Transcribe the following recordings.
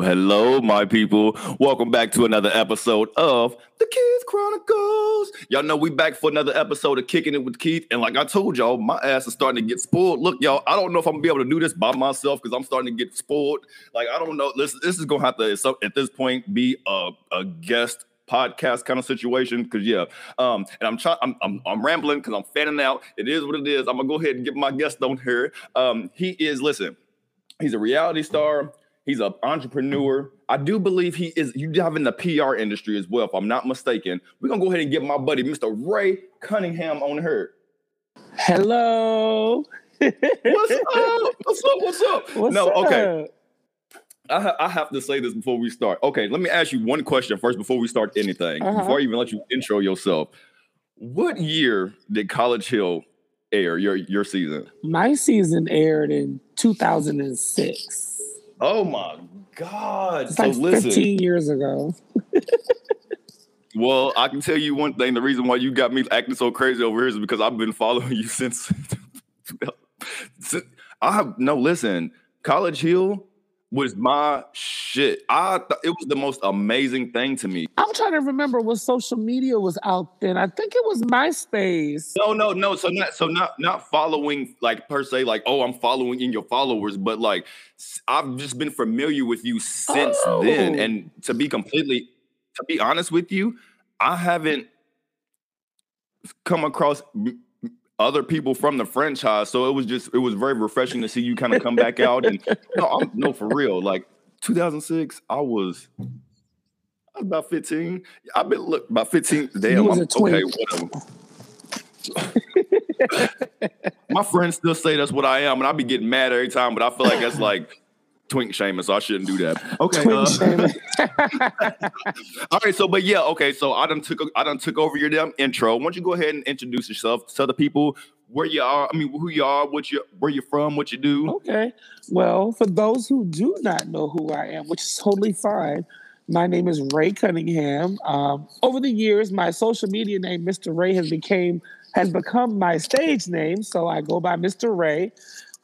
Hello, my people. Welcome back to another episode of the Keith Chronicles. Y'all know we back for another episode of Kicking It with Keith. And like I told y'all, my ass is starting to get spoiled. Look, y'all, I don't know if I'm gonna be able to do this by myself because I'm starting to get spoiled. Like, I don't know. Listen, this is gonna have to at this point be a, a guest podcast kind of situation because yeah um and i'm trying I'm, I'm, I'm rambling because i'm fanning out it is what it is i'm gonna go ahead and get my guest on here um he is listen he's a reality star He's an entrepreneur. I do believe he is. You have in the PR industry as well, if I'm not mistaken. We're gonna go ahead and get my buddy, Mr. Ray Cunningham, on here. Hello. what's up? What's up? What's up? What's no, up? okay. I, ha- I have to say this before we start. Okay, let me ask you one question first before we start anything. Uh-huh. Before I even let you intro yourself, what year did College Hill air your your season? My season aired in 2006. Oh my God! It's so like listen. 15 years ago. Well, I can tell you one thing. The reason why you got me acting so crazy over here is because I've been following you since. since- I have no listen. College Hill was my shit. I thought it was the most amazing thing to me. I'm trying to remember what social media was out then. I think it was MySpace. No, no, no. So not so not not following like per se like oh I'm following in your followers, but like I've just been familiar with you since oh. then. Oh. And to be completely to be honest with you, I haven't come across other people from the franchise, so it was just it was very refreshing to see you kind of come back out and no, I'm, no for real. Like 2006, I was. I was about 15. I've been look about 15. Damn, I'm, okay, whatever. My friends still say that's what I am, and I be getting mad every time, but I feel like that's like twink shaming, so I shouldn't do that. Okay. Uh, all right, so but yeah, okay, so I done took I done took over your damn intro. Why don't you go ahead and introduce yourself, tell the people where you are, I mean who you are, what you where you're from, what you do. Okay. Well, for those who do not know who I am, which is totally fine, my name is Ray Cunningham. Um, over the years, my social media name, Mr. Ray, has became has become my stage name, so I go by Mr. Ray.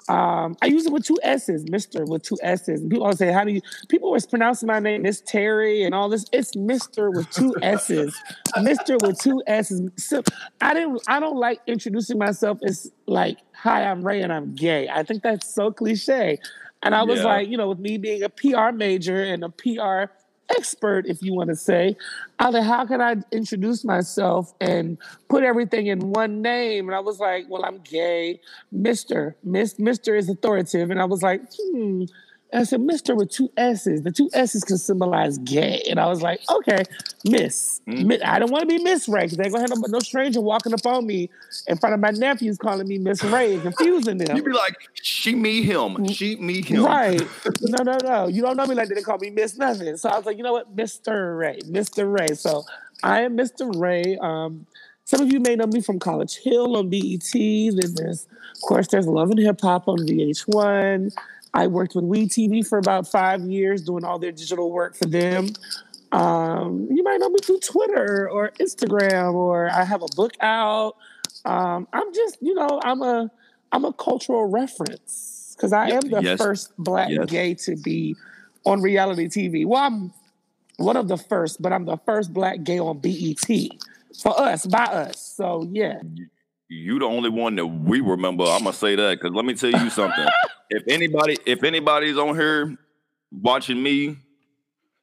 Um, I use it with two S's, Mr. with two S's. People always say, How do you people was pronouncing my name, Miss Terry and all this? It's Mr. with two S's. Mr. with two S's. So I didn't I don't like introducing myself as like, hi, I'm Ray and I'm gay. I think that's so cliche. And I was Yeah. like, you know, with me being a PR major and a PR expert, if you want to say, like, how can I introduce myself and put everything in one name? And I was like, well, I'm gay. Mr. Miss Mr. is authoritative. And I was like, hmm. I said, Mr. with two S's. The two S's can symbolize gay. And I was like, okay, Miss. Mm. Mi- I don't want to be Miss Ray because they ain't going to have no, no stranger walking up on me in front of my nephews calling me Miss Ray and confusing them. You'd be like, she me him, she me him. Right. No, no, no. You don't know me like that. They call me Miss Nothing. So I was like, you know what? Mr. Ray. Mr. Ray. So I am Mr. Ray. Um, some of you may know me from College Hill on BET. Then there's, of course, there's Love and Hip Hop on VH1. I worked with We TV for about five years doing all their digital work for them. Um, you might know me through Twitter or Instagram, or I have a book out. Um, I'm just, you know, I'm a I'm a cultural reference because I Ye- am the yes. first black Yes. gay to be on reality TV. Well, I'm one of the first, but I'm the first black gay on BET for us, by us. So yeah, You the only one that we remember. I'm gonna say that because let me tell you something. if anybody, if anybody's on here watching me,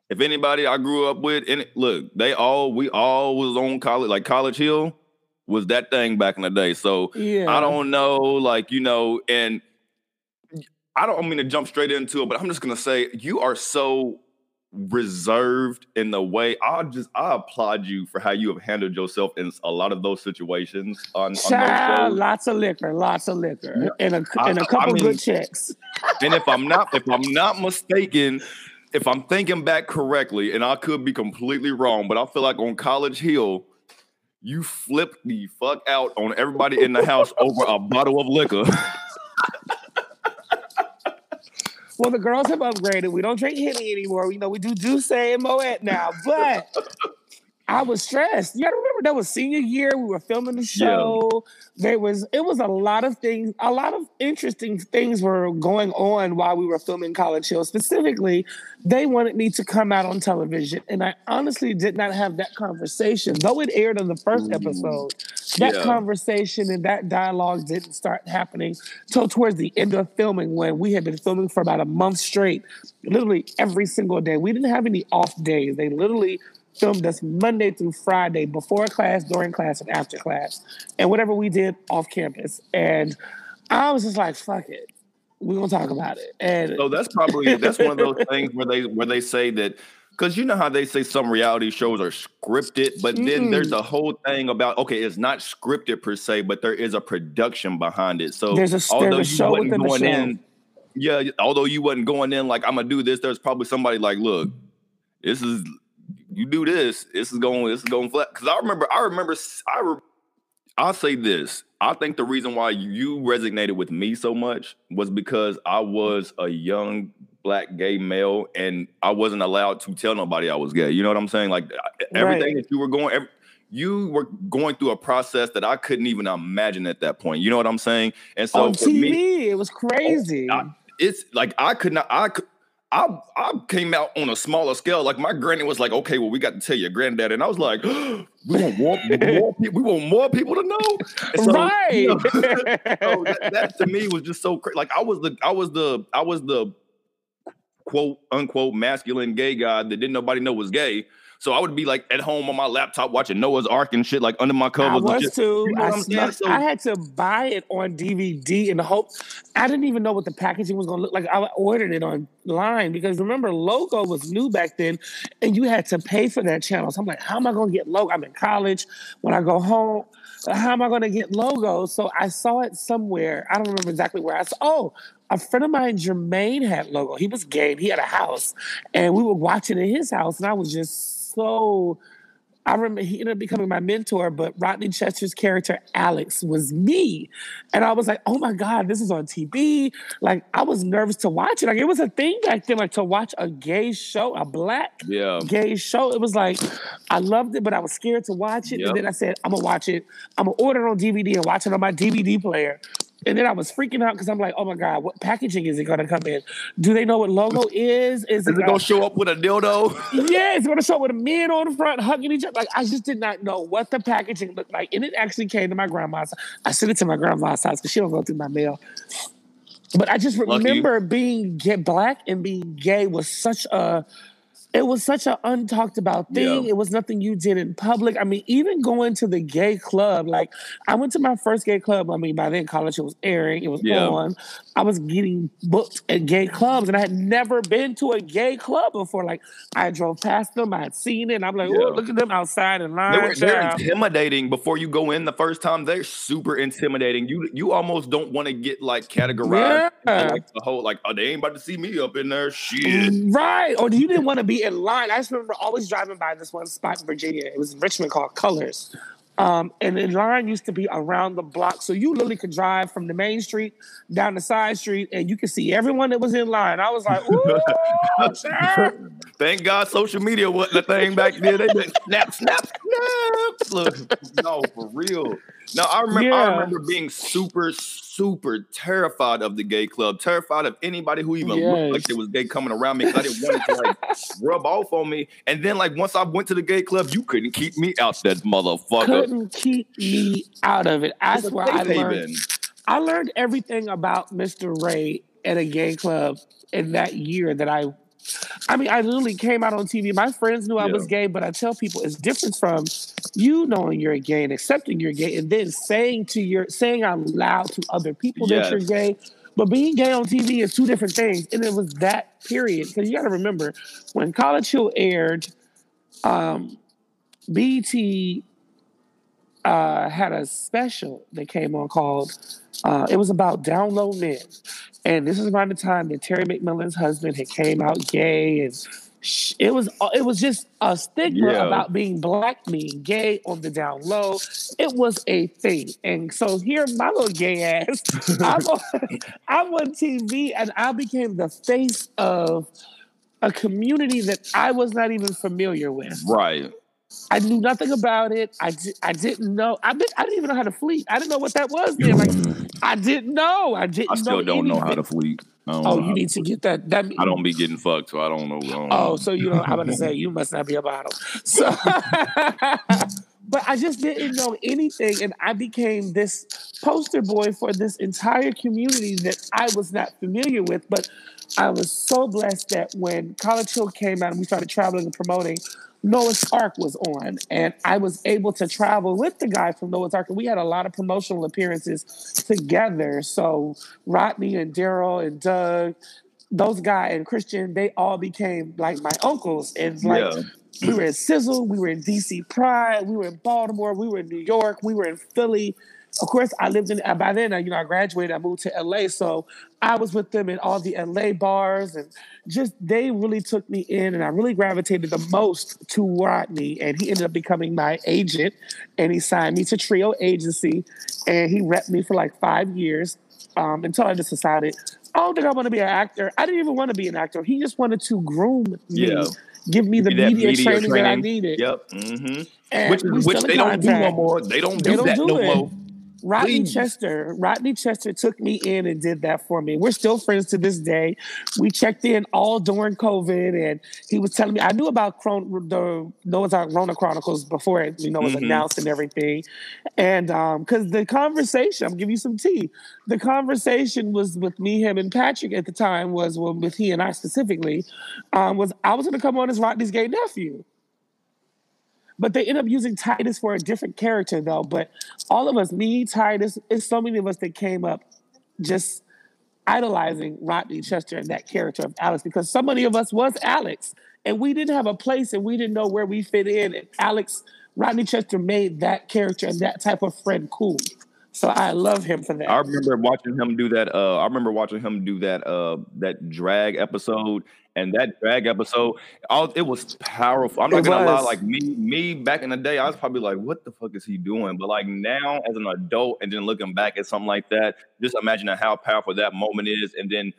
if anybody I grew up with, and look, they all we all was on college, like College Hill was that thing back in the day. So yeah. I don't know, like you know, and I don't mean to jump straight into it, but I'm just gonna say you are so reserved in the way I just I applaud you for how you have handled yourself in a lot of those situations on, on Child, shows. lots of liquor, lots of liquor, and a I- and a I couple mean- good checks. And if I'm not if I'm not mistaken, if I'm thinking back correctly, and I could be completely wrong, but I feel like on College Hill, you flipped the fuck out on everybody in the house over a bottle of liquor. Well, the girls have upgraded. We don't drink Henny anymore. We know we do Juice and Moet now, but I was stressed. You gotta remember that was senior year. We were filming the show. Yeah. There was it was a lot of things, a lot of interesting things were going on while we were filming College Hill. Specifically, they wanted me to come out on television. And I honestly did not have that conversation. Though it aired on the first mm-hmm. episode, that yeah. conversation and that dialogue didn't start happening till towards the end of filming when we had been filming for about a month straight, literally every single day. We didn't have any off days. They literally filmed us Monday through Friday before class, during class, and after class, and whatever we did off campus. And I was just like, fuck it. We're gonna talk about it. And so that's probably that's one of those things where they where they say that because you know how they say some reality shows are scripted, but mm. then there's a whole thing about okay, it's not scripted per se, but there is a production behind it. So there's a, although there's a you wasn't going in, yeah, although you wasn't going in like I'm gonna do this, there's probably somebody like, look, this is you do this, this is going, this is going flat. Because I remember, I remember, I re- I'll say this. I think the reason why you resonated with me so much was because I was a young black gay male and I wasn't allowed to tell nobody I was gay. You know what I'm saying? Like everything right. that you were going, every, you were going through a process that I couldn't even imagine at that point. You know what I'm saying? And so on TV, me, it was crazy. I, it's like I could not. I could. I I came out on a smaller scale. Like my granny was like, "Okay, well, we got to tell your granddad," and I was like, "We want more, more people. We want more people to know." So, right. You know, so that, that, to me was just so crazy. Like I was the I was the I was the quote unquote masculine gay guy that didn't nobody know was gay. So I would be like at home on my laptop watching Noah's Arc and shit, like under my covers. I was just, too. You know I, so, I, had to buy it on DVD in the hope. I didn't even know what the packaging was going to look like. I ordered it online because remember, logo was new back then, and you had to pay for that channel. So I'm like, how am I going to get logo? I'm in college. When I go home, how am I going to get Logo? So I saw it somewhere. I don't remember exactly where I saw. Oh, a friend of mine, Jermaine, had logo. He was gay. He had a house, and we were watching in his house, and I was just so I remember he ended up becoming my mentor, but Rodney Chester's character Alex was me. And I was like, oh my God, this is on TV. Like I was nervous to watch it. Like it was a thing back then, like to watch a gay show, a black yeah. gay show. It was like I loved it, but I was scared to watch it. Yep. And then I said, I'm gonna watch it. I'm gonna order it on DVD and watch it on my DVD player. And then I was freaking out because I'm like, oh my God, what packaging is it going to come in? Do they know what logo is? Is, is it, going to show up with a dildo? yeah, it's going to show up with a man on the front hugging each other. Like, I just did not know what the packaging looked like. And it actually came to my grandma's. I sent it to my grandma's house because she don't go through my mail. But I just remember Lucky. being gay, black and being gay was such a it was such an untalked about thing. Yeah. It was nothing you did in public. I mean, even going to the gay club, like I went to my first gay club. I mean, by then college it was airing, it was yeah. on. I was getting booked at gay clubs, and I had never been to a gay club before. Like I drove past them, I had seen it, and I'm like, yeah. oh, look at them outside in line. They were, they're intimidating before you go in the first time. They're super intimidating. You you almost don't want to get like categorized. Yeah. Like the whole like, oh, they ain't about to see me up in there. Shit. Mm, right. Or you didn't want to be in line. I just remember always driving by this one spot in Virginia. It was Richmond called Colors. Um, and the line used to be around the block. So you literally could drive from the main street down the side street and you could see everyone that was in line. I was like, ooh, Thank God social media wasn't the thing back then. They snap, snap, snap. Look, no, for real. Now I remember yeah. I remember being super, super terrified of the gay club, terrified of anybody who even yes. looked like they was gay coming around me I didn't want it to like rub off on me. And then like once I went to the gay club, you couldn't keep me out that motherfucker. Couldn't keep me out of it. I swear I learned I learned everything about Mr. Ray at a gay club in that year that I I mean, I literally came out on TV. My friends knew I yeah. was gay, but I tell people it's different from you knowing you're gay and accepting you're gay, and then saying to your saying out loud to other people yes. that you're gay. But being gay on TV is two different things, and it was that period. Because you got to remember when College Hill aired, um, BET uh, had a special that came on called. Uh, it was about down low men, and this is around the time that Terry McMillan's husband had came out gay, and it was it was just a stigma yeah. about being black, being gay on the down low. It was a thing, and so here, my little gay ass, I'm, on, I'm on TV, and I became the face of a community that I was not even familiar with. Right. I knew nothing about it. I, di- I didn't know. I, did, I didn't even know how to fleet. I didn't know what that was. Then. Like I didn't know. I didn't. I still know don't know how to fleet. Oh, you need to get that. That I don't be getting fucked, so I don't know. I don't Oh, know. so you know, I'm about to say you must not be a bottle. So, but I just didn't know anything, and I became this poster boy for this entire community that I was not familiar with. But I was so blessed that when College Hill came out and we started traveling and promoting, Noah's Arc was on, and I was able to travel with the guy from Noah's Arc, and we had a lot of promotional appearances together. So Rodney and Darryl and Doug those guys and Christian, they all became like my uncles. And like Yeah. we were in Sizzle, we were in DC Pride, we were in Baltimore, we were in New York, we were in Philly. Of course, I lived in by then. You know, I graduated, I moved to LA, so I was with them in all the LA bars, and just they really took me in, and I really gravitated the most to Rodney, and he ended up becoming my agent, and he signed me to Trio Agency, and he repped me for like five years um, until I just decided I don't think I want to be an actor. I didn't even want to be an actor. He just wanted to groom me, Yeah. give me the media, media training, that I needed. Yep. hmm Which, which they don't do no more. They don't They do don't that do no it. more. Rodney Please. Chester, Rodney Chester took me in and did that for me. We're still friends to this day. We checked in all during COVID, and he was telling me I knew about Chron- the Noah's Arc Rona Chronicles before it, you know, was Mhm. announced and everything. And um, because the conversation, I'm giving you some tea. The conversation was with me, him, and Patrick at the time was well, with he and I specifically. Um, was I was going to come on as Rodney's gay nephew. But they end up using Titus for a different character, though. But all of us, me, Titus, it's so many of us that came up just idolizing Rodney Chester and that character of Alex because so many of us was Alex and we didn't have a place and we didn't know where we fit in. And Alex, Rodney Chester made that character and that type of friend cool. So I love him for that. I remember watching him do that. Uh, I remember watching him do that. Uh, that drag episode, and that drag episode, all it was powerful. I'm not It gonna lie. Like me, me back in the day, I was probably like, "What the fuck is he doing?" But like now, as an adult, and then looking back at something like that, just imagining how powerful that moment is, and then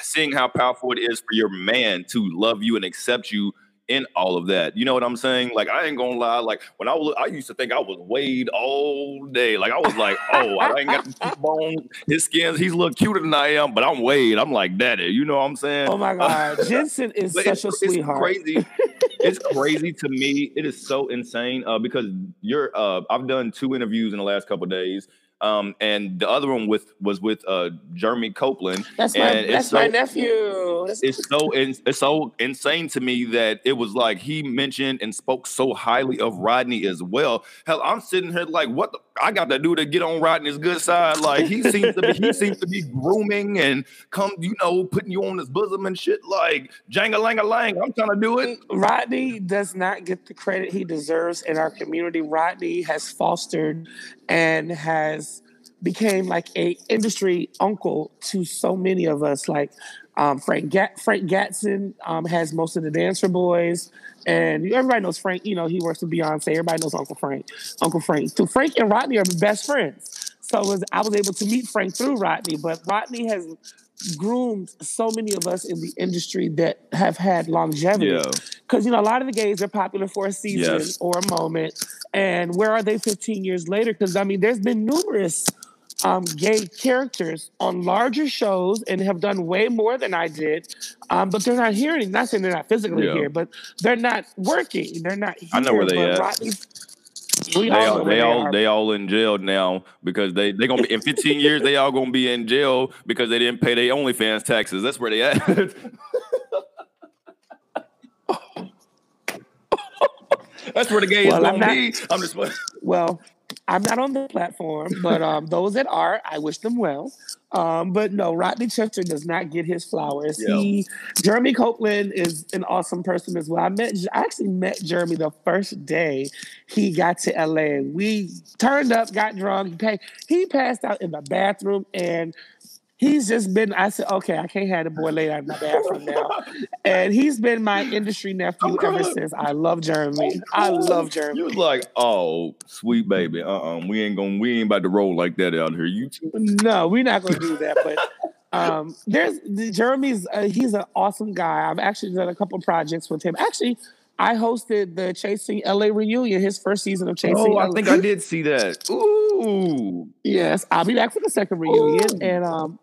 seeing how powerful it is for your man to love you and accept you in all of that. You know what I'm saying? Like I ain't gonna lie. Like when I was, I used to think I was Wade all day. Like I was like, oh, I ain't got cheekbones. His skin's he's a little cuter than I am, but I'm Wade. I'm like daddy. You know what I'm saying? oh my God. Jensen is such a it's, sweetheart. It's crazy. it's crazy to me. It is so insane uh, because you're. Uh, I've done two interviews in the last couple days, um, and the other one with was with uh, Jeremy Copeland. That's my and that's so- my nephew. It's so in, it's so insane to me that it was like he mentioned and spoke so highly of Rodney as well. Hell, I'm sitting here like, what the, I got to do to get on Rodney's good side? Like he seems to be he seems to be grooming and come, you know, putting you on his bosom and shit. Like jang a lang a lang. I'm trying to do it. Rodney does not get the credit he deserves in our community. Rodney has fostered and has became like a industry uncle to so many of us. Like um, Frank Gat- Frank Gatson um, has most of the Dancer Boys, and everybody knows Frank. You know he works with Beyonce. Everybody knows Uncle Frank. Uncle Frank. So Frank and Rodney are best friends. So was, I was able to meet Frank through Rodney, but Rodney has groomed so many of us in the industry that have had longevity Yeah. because you know a lot of the gays are popular for a season Yes. or a moment and where are they 15 years later because i mean there's been numerous um, gay characters on larger shows and have done way more than i did um, but they're not here not saying they're not physically Yeah. here but they're not working they're not here I know where they at. Rodney, They all, all, they all, are. they all in jail now because they they gonna be in 15 years. They all gonna be in jail because they didn't pay their OnlyFans taxes. That's where they at. That's where the gays Well, I'm gonna not- be. I'm just Well, I'm not on the platform, but um, those that are, I wish them well. Um, but no, Rodney Chester does not get his flowers. Yeah. He, Jeremy Copeland is an awesome person as well. I met, I actually met Jeremy the first day he got to LA. We turned up, got drunk. He, he passed out in the bathroom, and he's just been. I said, okay, I can't have the boy laid out in the bathroom now. And he's been my industry nephew I'm ever since. I love Jeremy. I love Jeremy. You was like, oh, sweet baby. Uh-uh. We ain't gonna we ain't about to roll like that out here. You too. No, we're not going to do that. But um, there's Jeremy's. Uh, he's an awesome guy. I've actually done a couple projects with him. Actually, I hosted the Chasing LA reunion, his first season of Chasing. Oh, I LA. think I did see that. Ooh. Yes, I'll be back for the second reunion, Ooh. and um,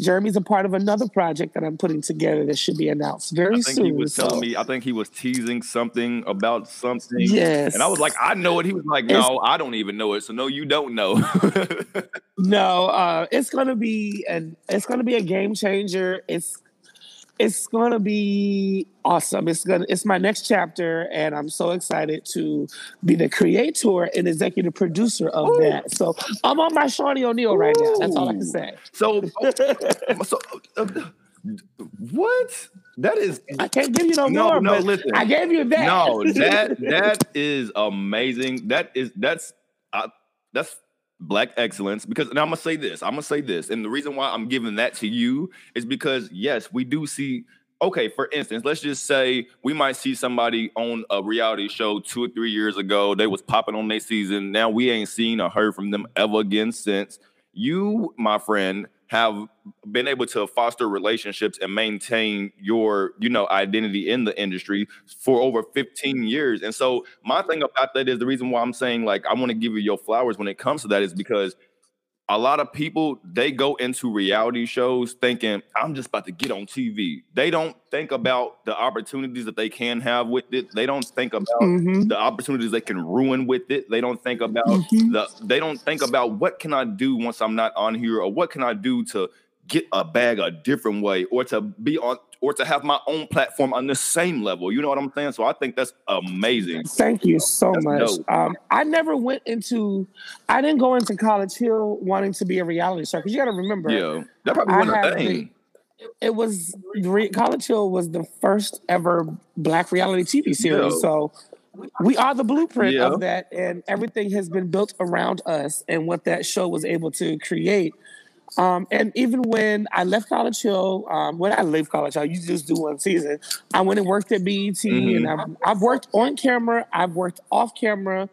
Jeremy's a part of another project that I'm putting together that should be announced very soon. I think soon. he was telling me. I think he was teasing something about something. Yes, And I was like, I know it. He was like, It's- No, I don't even know it. So no, you don't know. No, uh, it's gonna be and it's gonna be a game changer. It's it's gonna be awesome. It's gonna it's my next chapter, and I'm so excited to be the creator and executive producer of Ooh. that. So I'm on my Shaunie O'Neal right now. That's all I can say. so, so uh, what? That is I can't give you no, No, more, no, listen. I gave you that. no that that is amazing. That is that's uh, that's black excellence because and I'm gonna say this. I'm gonna say this, and the reason why I'm giving that to you is because yes, we do see. Okay, for instance, let's just say we might see somebody on a reality show two or three years ago. They was popping on their season. Now we ain't seen or heard from them ever again since. You, my friend, have been able to foster relationships and maintain your, you know, identity in the industry for over 15 years. And so my thing about that is the reason why I'm saying like I want to give you your flowers when it comes to that is because a lot of people they go into reality shows thinking I'm just about to get on TV. They don't think about the opportunities that they can have with it. They don't think about Mhm. the opportunities they can ruin with it. They don't think about Mhm. the they don't think about what can I do once I'm not on here or what can I do to get a bag a different way or to be on or to have my own platform on the same level. You know what I'm saying? So I think that's amazing. Thank you so That's much. Um, I never went into, I didn't go into College Hill wanting to be a reality star because you got to remember, Yeah. That probably wasn't a thing. it was re- College Hill was the first ever black reality TV series. Yeah. So we are the blueprint Yeah. of that, and everything has been built around us and what that show was able to create. Um, and even when I left College Hill, um, when I left College Hill, you just do one season. I went and worked at BET, and I've, I've worked on camera, I've worked off camera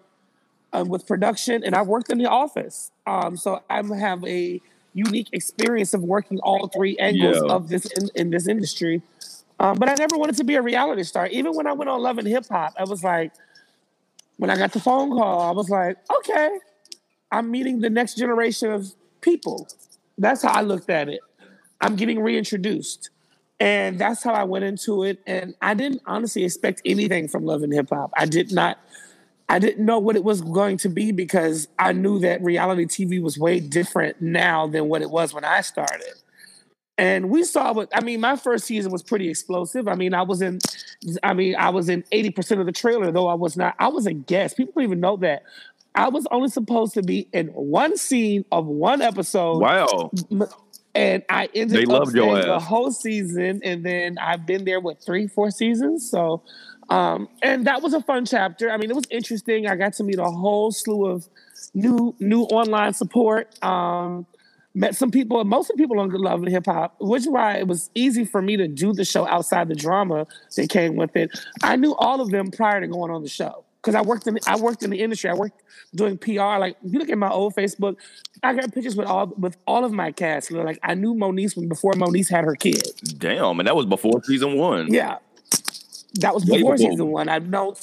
uh, with production, and I've worked in the office. Um, so I have a unique experience of working all three angles of this in, in this industry. Um, but I never wanted to be a reality star. Even when I went on Love and Hip Hop, I was like, when I got the phone call, I was like, okay, I'm meeting the next generation of people. That's how I looked at it. I'm getting reintroduced. And that's how I went into it. And I didn't honestly expect anything from Love and Hip Hop. I did not, I didn't know what it was going to be because I knew that reality TV was way different now than what it was when I started. And we saw what I mean, my first season was pretty explosive. I mean, I was in I mean, I was in 80% of the trailer, though I was not, I was a guest. People don't even know that. I was only supposed to be in one scene of one episode Wow. and I ended They up staying the whole season, and then I've been there with three, four seasons. So, um, and that was a fun chapter. I mean, it was interesting. I got to meet a whole slew of new, new online support. Um, met some people, most of the people on Good Love and Hip Hop, which is why it was easy for me to do the show outside the drama that came with it. I knew all of them prior to going on the show because I worked in I worked in the industry. I worked doing PR. Like if you look at my old Facebook, I got pictures with all with all of my cast. You know, like I knew Moniece when before Moniece had her kid. Damn. And that was before season one. Yeah, that was before before. season one. I've known.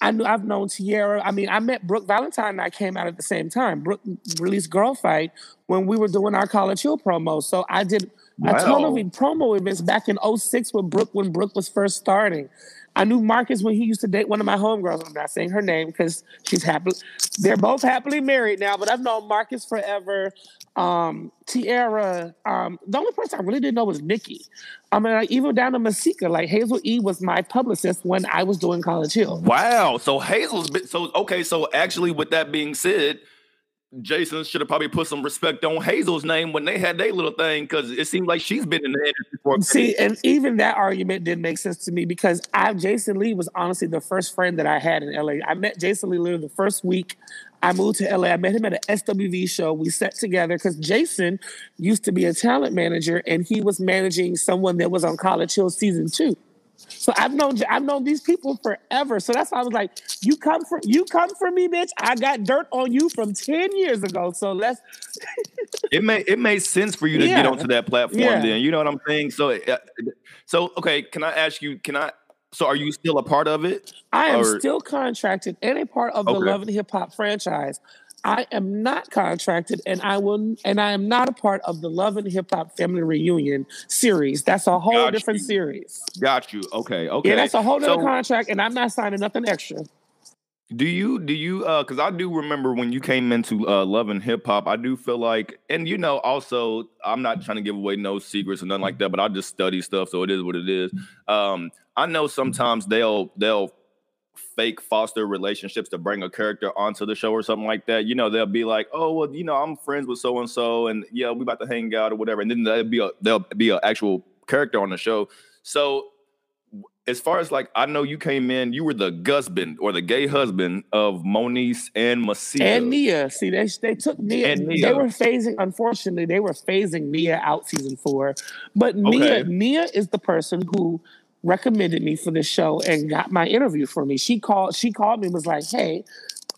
I knew I've known Teairra. I mean, I met Brooke Valentine and I came out at the same time. Brooke released Girl Fight when we were doing our College Hill promo. So I did a ton of promo events back in 06 with Brooke when Brooke was first starting. I knew Marcus when he used to date one of my homegirls. I'm not saying her name because she's happy. They're both happily married now, but I've known Marcus forever. Um, Teairra. Um, the only person I really didn't know was Nikki. I mean, like, even down to Masika, like Hazel E was my publicist when I was doing College Hill. Wow. So Hazel's been so okay. So actually, with that being said, Jason should have probably put some respect on Hazel's name when they had their little thing because it seemed like she's been in the industry for See, and even that argument didn't make sense to me because I Jason Lee was honestly the first friend that I had in LA. I met Jason Lee literally the first week I moved to LA. I met him at an SWV show. We sat together because Jason used to be a talent manager and he was managing someone that was on College Hill season two. So I've known I've known these people forever. So that's why I was like, you come for you come for me, bitch. I got dirt on you from 10 years ago. So let's it made it made sense for you to get onto that platform Yeah. then you know what i'm saying so uh, so okay can i ask you can i So are you still a part of it? I am or? still contracted and a part of the. Love and Hip Hop franchise. I am not contracted, and I will, and I am not a part of the Love and Hip Hop Family Reunion series. That's a whole Got different you. series. Got you. Okay. Okay. Yeah, that's a whole so, contract, and I'm not signing nothing extra. Do you do you uh because I do remember when you came into uh love and hip hop, I do feel like and you know, also I'm not trying to give away no secrets or nothing like that, but I just study stuff, so it is what it is. Um, I know sometimes they'll they'll fake foster relationships to bring a character onto the show or something like that. You know, they'll be like, "Oh, well, you know, I'm friends with so and so, and yeah, we about to hang out or whatever," and then there'll be a there'll be an actual character on the show. So, as far as like, I know you came in, you were the husband or the gay husband of Moniece and Masika and Nia. See, they they took Nia, Nia. They were phasing. Unfortunately, they were phasing Nia out season four, but Nia okay. Nia is the person who recommended me for this show and got my interview for me. She called. She called me and was like, "Hey,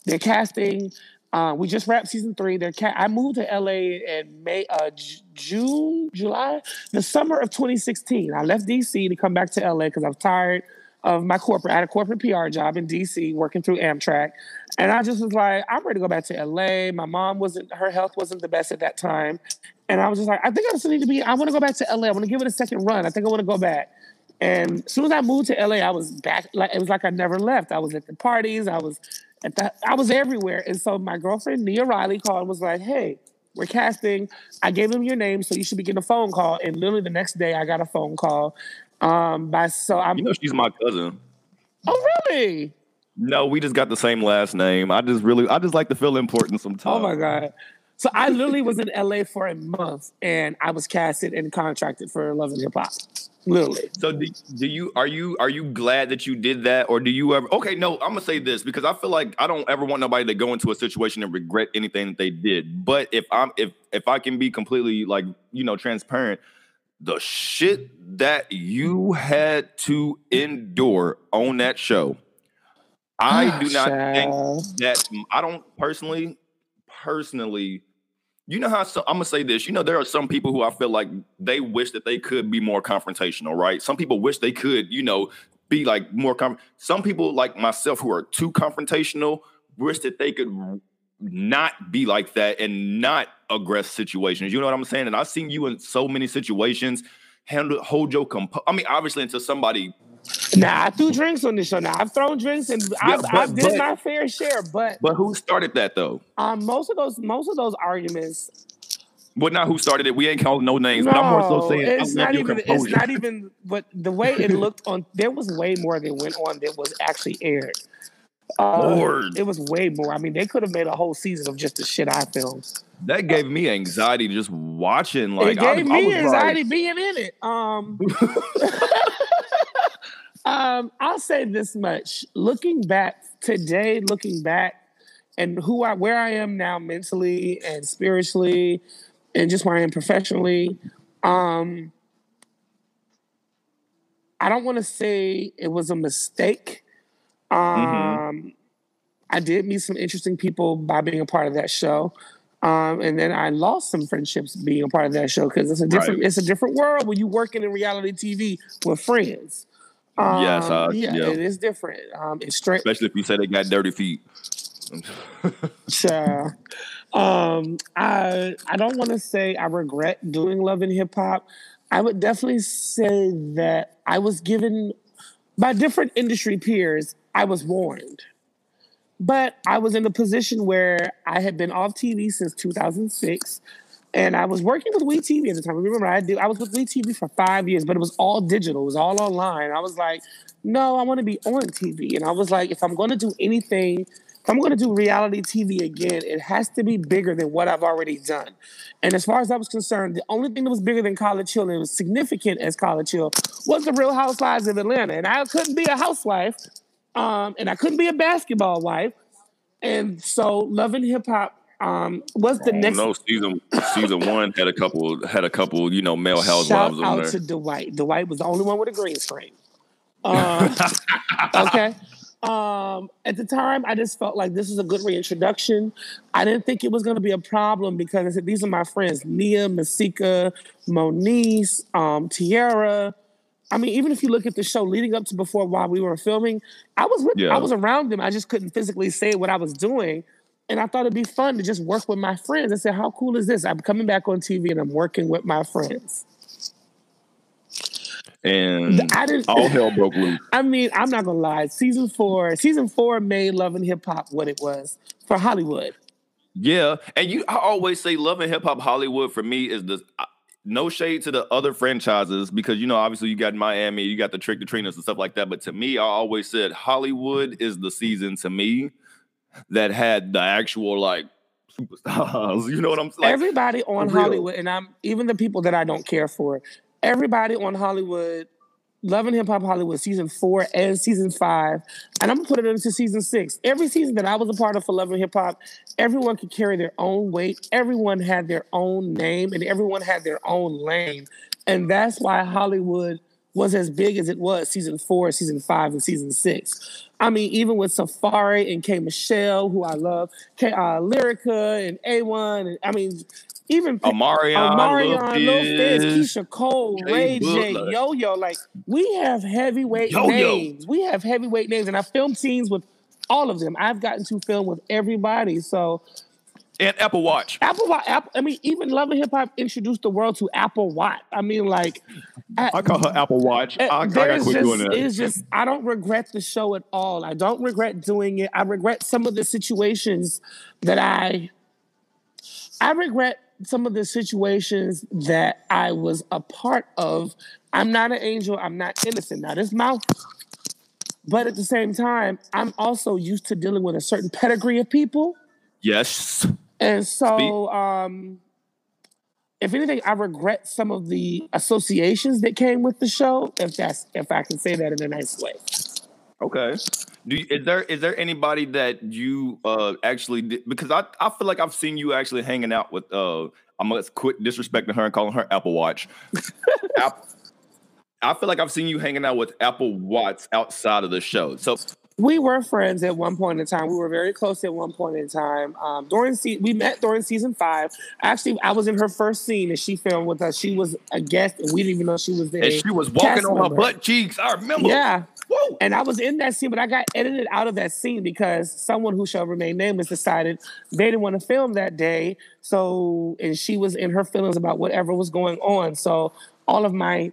they're casting. Uh, we just wrapped season three. They're ca- I moved to LA in May, uh, J- June, July, the summer of 2016. I left DC to come back to LA because I'm tired of my corporate. I had a corporate PR job in DC working through Amtrak, and I just was like, I'm ready to go back to LA. My mom wasn't. Her health wasn't the best at that time. And I was just like, I think I just need to be, I want to go back to LA. I want to give it a second run. I think I want to go back. And as soon as I moved to LA, I was back. Like it was like I never left. I was at the parties. I was at the. I was everywhere. And so my girlfriend Nia Riley called and was like, "Hey, we're casting. I gave them your name, so you should be getting a phone call." And literally the next day, I got a phone call. Um, by so I'm. You know, she's my cousin. Oh really? No, we just got the same last name. I just really, I just like to feel important sometimes. Oh my god. So I literally was in LA for a month, and I was casted and contracted for Love and Hip Hop. Literally. So do, do you are you are you glad that you did that or do you ever okay no I'm gonna say this because I feel like I don't ever want nobody to go into a situation and regret anything that they did but if I'm if if I can be completely like you know transparent the shit that you had to endure on that show I ah, do not think that I don't personally personally you know how so, I'm gonna say this. You know, there are some people who I feel like they wish that they could be more confrontational, right? Some people wish they could, you know, be like more. Com- some people like myself who are too confrontational wish that they could not be like that and not aggress situations. You know what I'm saying? And I've seen you in so many situations handle hold your comp. I mean, obviously, until somebody Nah, I threw drinks on this show. Now I've thrown drinks and I've, but, I've did but, my fair share. But but who started that though? Um, most of those most of those arguments. But not who started it. We ain't calling no names. No, but I'm more so saying it's not even. It's not even. But the way it looked on, there was way more that went on that was actually aired. Uh, Lord. It was way more. I mean, they could have made a whole season of just the shit I filmed. That gave me anxiety just watching. Like it gave I, me I anxiety like... being in it. Um, um, I'll say this much: looking back today, looking back, and who I where I am now mentally and spiritually, and just where I am professionally. Um, I don't want to say it was a mistake. Mm-hmm. Um, mm-hmm. I did meet some interesting people by being a part of that show. Um, and then I lost some friendships being a part of that show because it's a different right. it's a different world when you're working in reality TV with friends. Um, yes, uh, yeah, yeah, it is different. Um, it's straight, especially if you say they got dirty feet. sure. Um, I I don't want to say I regret doing love and hip hop. I would definitely say that I was given by different industry peers. I was warned, but I was in a position where I had been off TV since 2006. And I was working with WeTV at the time. Remember, I did I was with WeTV for five years, but it was all digital, it was all online. I was like, no, I want to be on TV. And I was like, if I'm going to do anything, if I'm going to do reality TV again, it has to be bigger than what I've already done. And as far as I was concerned, the only thing that was bigger than College Hill and was significant as College Hill was the Real Housewives of Atlanta. And I couldn't be a housewife, um, and I couldn't be a basketball wife. And so, Love and Hip Hop um, what's the next? No, season season one had a couple had a couple you know male housewives Shout out there. to Dwight. Dwight was the only one with a green screen. Um, okay. Um, at the time, I just felt like this was a good reintroduction. I didn't think it was going to be a problem because I said these are my friends: Nia, Masika, Moniece, um, Tiara, I mean, even if you look at the show leading up to before while we were filming, I was with, Yeah. I was around them. I just couldn't physically say what I was doing. And I thought it'd be fun to just work with my friends. I said, How cool is this? I'm coming back on TV and I'm working with my friends. And I didn't all hell broke loose. I mean, I'm not gonna lie. Season four, season four made Love and Hip Hop what it was for Hollywood. Yeah, and you, I always say, Love and Hip Hop Hollywood for me is the no shade to the other franchises because you know obviously you got Miami, you got the Trick the Trinas and stuff like that. But to me, I always said Hollywood is the season to me that had the actual like superstars. You know what I'm saying? everybody on. Hollywood, and I'm even the people that I don't care for. Everybody on Hollywood, loving Hip Hop Hollywood season four and season five, and I'm gonna put it into season six. Every season that I was a part of for loving Hip Hop, everyone could carry their own weight. Everyone had their own name, and everyone had their own lane, and that's why Hollywood was as big as it was season four, season five, and season six. I mean, even with Safaree and K Michelle, who I love, K uh, Lyrica and A1, and I mean, even Omarion, Omarion, Lil Fizz. Keyshia Cole, Ray J, Yo Yo. Like we have heavyweight Yo-Yo. names. We have heavyweight names, and I filmed scenes with all of them. I've gotten to film with everybody. So and Apple Watch. Apple, Watch. Apple. I mean, even Love and Hip Hop introduced the world to Apple Watch. I mean, like. I call her Apple Watch. I, I gotta quit just, doing that. It's just I don't regret the show at all. I don't regret doing it. I regret some of the situations that I I regret some of the situations that I was a part of. I'm not an angel. I'm not innocent. Now this mouth. But at the same time, I'm also used to dealing with a certain pedigree of people. Yes. And so, um, if anything, I regret some of the associations that came with the show, if that's if I can say that in a nice way. Okay. Do you, is there is there anybody that you uh actually did, because I I feel like I've seen you actually hanging out with uh I'm gonna quit disrespecting her and calling her Apple Watch. App, I feel like I've seen you hanging out with Apple Watts outside of the show. So We were friends at one point in time. We were very close at one point in time. Um, during se- we met during season five. Actually, I was in her first scene and she filmed with us. She was a guest, and we didn't even know she was there. and she was walking on her butt cheeks. I remember. Yeah. Whoa. And I was in that scene, but I got edited out of that scene because someone who shall remain nameless decided they didn't want to film that day. So, and she was in her feelings about whatever was going on. So, all of my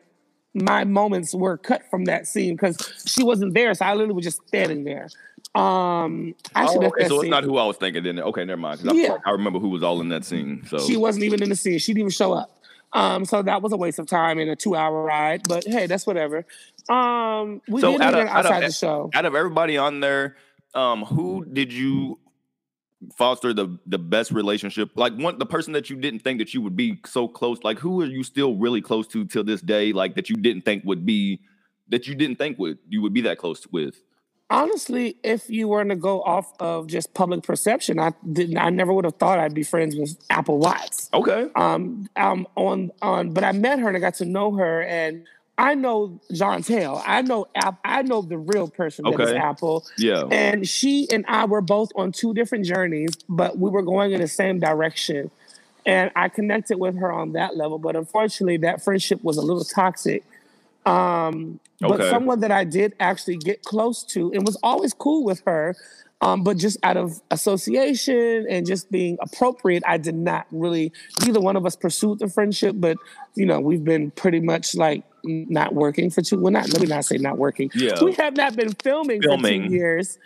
my moments were cut from that scene because she wasn't there. So I literally was just standing there. Um, I should Oh, have okay, so it's scene. not who I was thinking. Then okay, never mind. I, Yeah. like I remember who was all in that scene. So She wasn't even in the scene. She didn't even show up. Um, so that was a waste of time and a two-hour ride. But hey, that's whatever. Um, we So did out of- out of- outside the show. out of everybody on there, um, who did you foster the the best relationship? Like one the person that you didn't think that you would be so close. Like who are you still really close to till this day? Like that you didn't think would be that you didn't think would you would be that close with. Honestly, if you were to go off of just public perception, I didn't. I never would have thought I'd be friends with Apple Watts. Okay. Um, um, on on, but I met her and I got to know her, and I know John Tail. I know. I know the real person okay. that is Apple. Yeah. And she and I were both on two different journeys, but we were going in the same direction. And I connected with her on that level, but unfortunately, that friendship was a little toxic. Um, but someone that I did actually get close to and was always cool with her, um, but just out of association and just being appropriate, I did not really. Neither one of us pursued the friendship, but you know, we've been pretty much like not working for two. Well, not let me not say not working. Yeah. we have not been filming, for Filming. two years.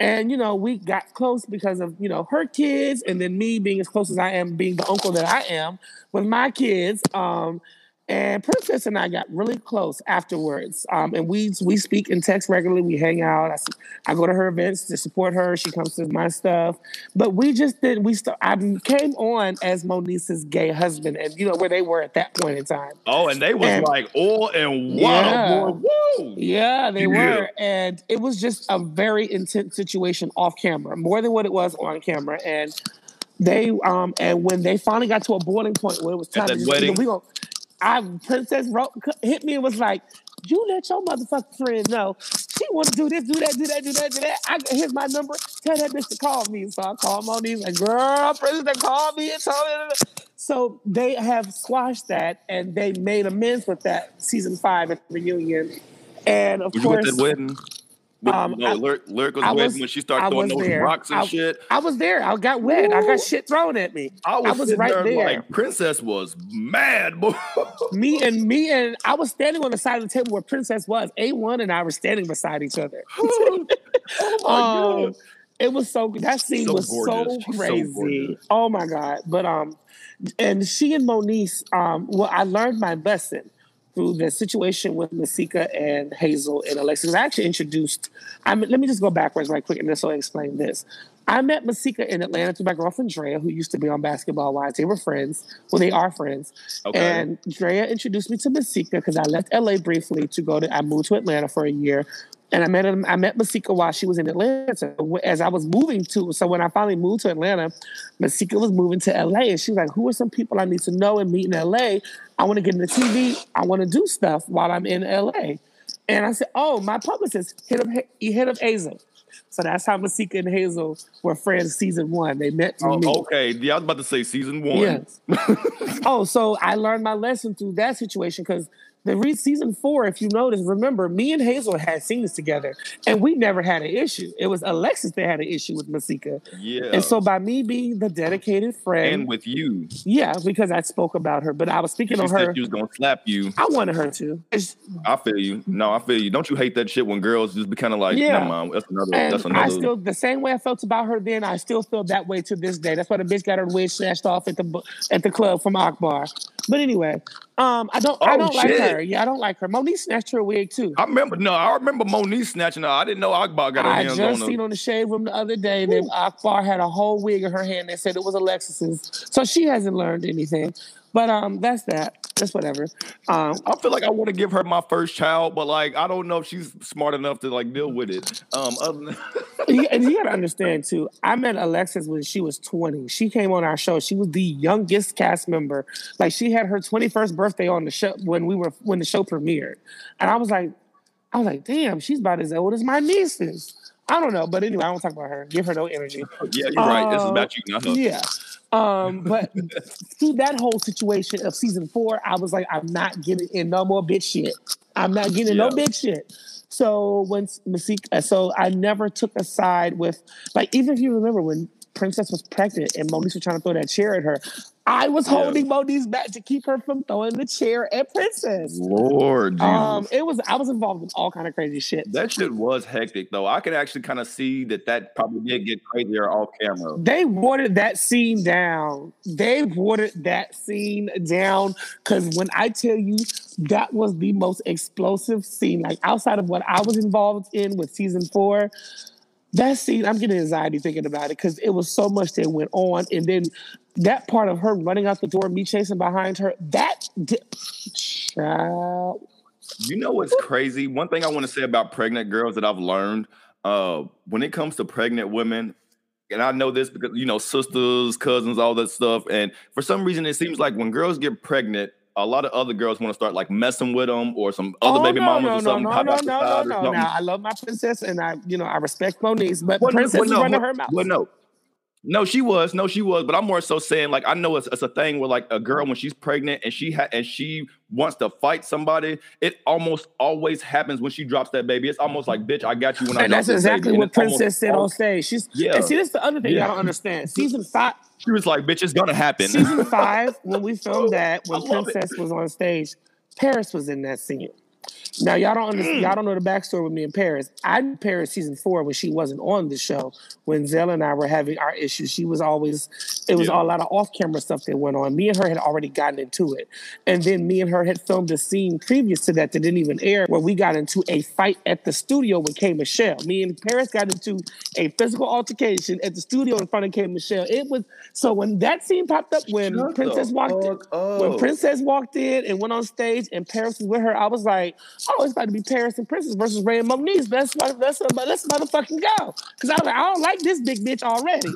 And you know, we got close because of you know her kids, and then me being as close as I am, being the uncle that I am with my kids. Um, and Princess and I got really close afterwards. Um, and we we speak and text regularly. We hang out. I, I go to her events to support her. She comes to my stuff. But we just did. We st- I came on as Moniece's gay husband, and you know where they were at that point in time. Oh, and they was And- like oil and Yeah. water, boy. Woo! Yeah, they Yeah. were. And it was just a very intense situation off camera, more than what it was on camera. And they um and when they finally got to a boiling point where it was time to that just, wedding? we go I Princess wrote, hit me and was like, You let your motherfucking friend know she want to do this, do that, do that, do that, do that. I, here's my number. Tell that bitch to call me. So I call Moniece, like, girl, president called me and told me. So they have squashed that and they made amends with that season five at the reunion. And of Was course, you at that wedding? Um, no, I- Lyric, Lyric was I wedding was- when she started throwing those there. rocks and I- shit. I was there. I got wet. I got shit thrown at me. I was, I was right there, there. like Princess was mad, boy. Me and me and I was standing on the side of the table where Princess was. A1 and I were standing beside each other. oh my Um, god. it was so that scene So was gorgeous. so so crazy. gorgeous. oh my god! But um, and she and Moniece, um, well, I learned my lesson through the situation with Masika and Hazel and Alexis. I actually introduced. I mean, let me just go backwards right quick and this will explain this. I met Masika in Atlanta through my girlfriend Drea, who used to be on Basketball Wives. They were friends. Well, they are friends. Okay. And Drea introduced me to Masika because I left LA briefly to go to. I moved to Atlanta for a year, and I met him. I met Masika while she was in Atlanta. As I was moving to, so when I finally moved to Atlanta, Masika was moving to LA, and she was like, "Who are some people I need to know and meet in LA? I want to get into TV. I want to do stuff while I'm in LA." And I said, "Oh, my publicist hit up he hit up Hazel." So that's how Masika and Hazel were friends. Season one, they met through Oh, me. okay. Yeah, I was about to say season one. Yes. oh, so I learned my lesson through that situation because the re- season four, if you notice, remember me and Hazel had scenes together, and we never had an issue. It was Alexis that had an issue with Masika, Yeah. and so by me being the dedicated friend, and with you, yeah, because I spoke about her, but I was speaking she on said her. she was gonna slap you. I wanted her to. It's- I feel you. No, I feel you. Don't you hate that shit when girls just be kind of like, Yeah. never mind. That's another. And that's I still the same way I felt about her then. I still feel that way to this day. That's why the bitch got her wig snatched off at the at the club from Akbar. But anyway, um, I don't oh, I don't like her. Yeah, I don't like her. Monique snatched her wig too. I remember. No, I remember Monique snatching her. I didn't know Akbar got her I hands just on seen her. on the shade room the other day that Akbar had a whole wig in her hand. They said it was Alexis's, so she hasn't learned anything. But um, that's that. That's whatever. Um, I feel like I want to give her my first child, but like I don't know if she's smart enough to like deal with it. Um, other than and you gotta understand too. I met Alexis when she was 20. She came on our show. She was the youngest cast member. Like she had her 21st birthday on the show when we were when the show premiered. And I was like, I was like, damn, she's about as old as my niece is. I don't know, but anyway, I don't talk about her. Give her no energy. yeah, you're right. This is Uh, about you, not her. Yeah. Um, but through that whole situation of season four, I was like, I'm not getting in no more bitch shit. I'm not getting no bitch shit. So when Masika, uh, so I never took a side with like even if you remember when Princess was pregnant and Moniece was trying to throw that chair at her, I was holding Moniece's back to keep her from throwing the chair at Princess. Lord Jesus. Um, it was I was involved in all kind of crazy shit. that shit was hectic though. I could actually kind of see that that probably did get crazier off camera. They watered that scene down. They watered that scene down because when I tell you that was the most explosive scene, like outside of what I was involved in with season four, that scene, I'm getting anxiety thinking about it because it was so much that went on. And then that part of her running out the door, me chasing behind her, that di- child. You know what's crazy? One thing I want to say about pregnant girls that I've learned uh, when it comes to pregnant women, and I know this because you know sisters, cousins, all that stuff. And for some reason, it seems like when girls get pregnant, a lot of other girls want to start like messing with them or some other oh, baby no, mamas no, or something. no, pop no, no, no, no. Now I love my princess, and I, you know, I respect Moniece, but Well, no, princess well, is no, running well- her mouth. Well, no. No, she was. No, she was. But I'm more so saying, like, I know it's, it's a thing where, like, a girl when she's pregnant and she ha- and she wants to fight somebody, it almost always happens when she drops that baby. It's almost like, bitch, I got you when I And that's exactly. What almost Princess said on stage. She's Yeah. and see, this is the other thing Yeah. I don't understand. Season five, She was like, bitch, it's gonna happen. season five, when we filmed that, when love it. Princess was on stage, Paris was in that scene. Now y'all don't understand, y'all mm. don't know the backstory with me and Paris. I knew Paris season four when she wasn't on the show. When Zell and I were having our issues, she was always it was Yeah. a lot of off camera stuff that went on. Me and her had already gotten into it, and then me and her had filmed a scene previous to that that didn't even air, where we got into a fight at the studio with K Michelle. Me and Paris got into a physical altercation at the studio in front of K Michelle. It was so when that scene popped up when Shut Princess walked in, up. when Princess walked in and went on stage and Paris was with her, I was like, oh, it's about to be Paris and Princess versus Ray and Moniece. Let's let's let's motherfucking go. Because I was like, I don't like this big bitch already.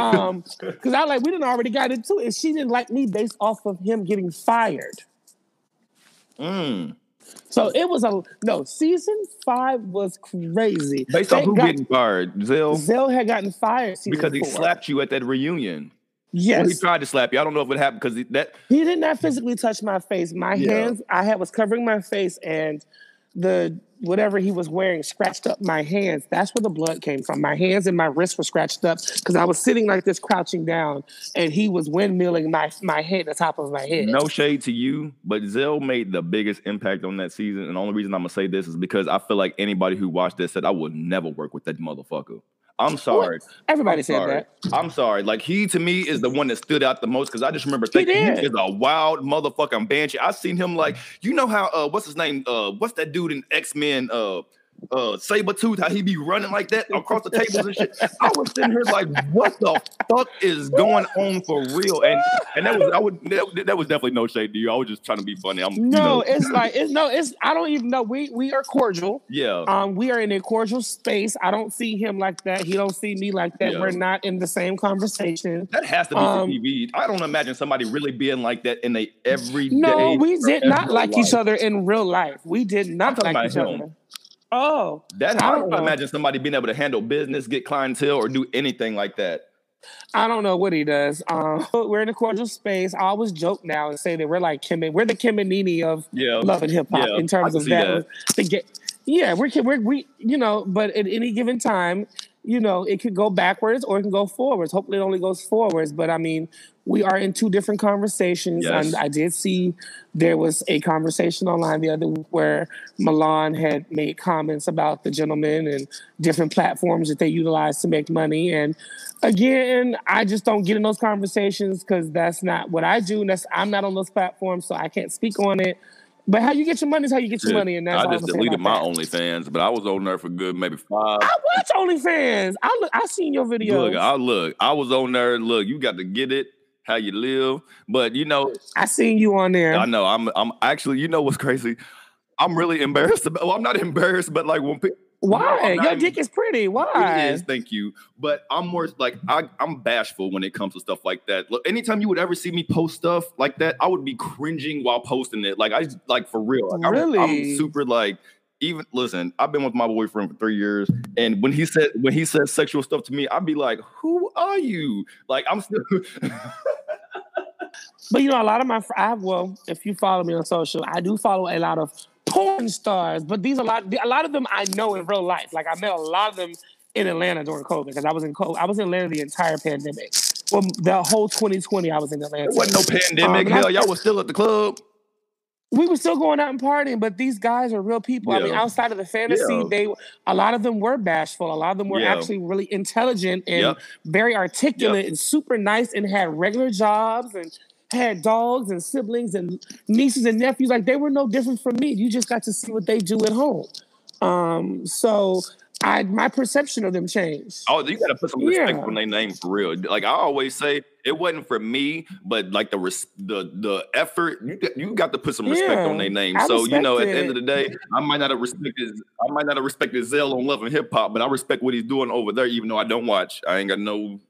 Um, because I like, we didn't already got into it. And she didn't like me based off of him getting fired. Mm. So it was a no. Season five was crazy. Based on who got, getting fired, Zell. Zell had gotten fired because he four. slapped you at that reunion. Yes, well, he tried to slap you. I don't know if it happened because that he did not physically touch my face. My yeah. hands, I had was covering my face, and the whatever he was wearing scratched up my hands. That's where the blood came from. My hands and my wrists were scratched up because I was sitting like this, crouching down, and he was windmilling my my head, the top of my head. No shade to you, but Zell made the biggest impact on that season. And the only reason I'm gonna say this is because I feel like anybody who watched this said I would never work with that motherfucker. I'm sorry. What? Everybody I'm said sorry. that. I'm sorry. Like he to me is the one that stood out the most because I just remember thinking he, he, is a wild motherfucking banshee. I seen him like you know how uh what's his name uh what's that dude in X Men uh uh Sabretooth, how he be running like that across the tables and shit. I was sitting here like, what the fuck is going on for real? And and that was I would that, that was definitely no shade to you. I was just trying to be funny. I'm no, you know. it's like it's no, it's I don't even know. We we are cordial. Yeah. Um, we are in a cordial space. I don't see him like that. He don't see me like that. Yeah. We're not in the same conversation. That has to be um, TV. I don't imagine somebody really being like that in a everyday. No, we did not like life. each other in real life. We did not like each him. other. Oh, that I don't, imagine somebody being able to handle business, get clientele, or do anything like that. I don't know what he does. Um, we're in a cordial space. I always joke now and say that we're like Kim. We're the Kim and Nene of yeah. love and hip hop yeah, in terms of that. that. Yeah, we're, we're we you know, but at any given time, you know, it could go backwards or it can go forwards. Hopefully, it only goes forwards. But I mean, we are in two different conversations. Yes. And I did see there was a conversation online the other week where Milan had made comments about the gentleman and different platforms that they utilize to make money. And again, I just don't get in those conversations because that's not what I do. And that's I'm not on those platforms, so I can't speak on it. But how you get your money is how you get your yeah, money, and that's I just deleted my that. OnlyFans, but I was on there for good maybe five. I watch OnlyFans. I look, I seen your videos. Look, I look, I was on there. Look, you got to get it how you live. But you know, I seen you on there. I know. I'm. I'm actually. You know what's crazy? I'm really embarrassed about. Well, I'm not embarrassed, but like when people. Why? Your dick is pretty. Why? It is. Thank you. But I'm more like I, I'm bashful when it comes to stuff like that. Look, anytime you would ever see me post stuff like that, I would be cringing while posting it. Like I like for real. Like, really? I'm, I'm super like even listen, I've been with my boyfriend for three years, and when he said when he says sexual stuff to me, I'd be like, "Who are you?" Like I'm still. but you know, a lot of my I well, if you follow me on social, I do follow a lot of porn stars, but these a lot a lot of them I know in real life. Like I met a lot of them in Atlanta during COVID because I was in COVID. I was in Atlanta the entire pandemic. Well, the whole 2020, I was in Atlanta. There wasn't no pandemic. Um, Hell, I, y'all was still at the club we were still going out and partying, but these guys are real people. Yeah. I mean, outside of the fantasy, yeah. they a lot of them were bashful. A lot of them were yeah. actually really intelligent and very articulate and super nice and had regular jobs and had dogs and siblings and nieces and nephews. Like they were no different from me. You just got to see what they do at home. Um, so I my perception of them changed. Oh, you got to put some respect yeah. on their name for real. Like I always say, it wasn't for me, but like the res- the the effort, you got, you got to put some respect yeah, on their name. I so you know, at the end of the day, I might not have respected I might not have respected Zell on Love and Hip Hop, but I respect what he's doing over there, even though I don't watch. I ain't got no,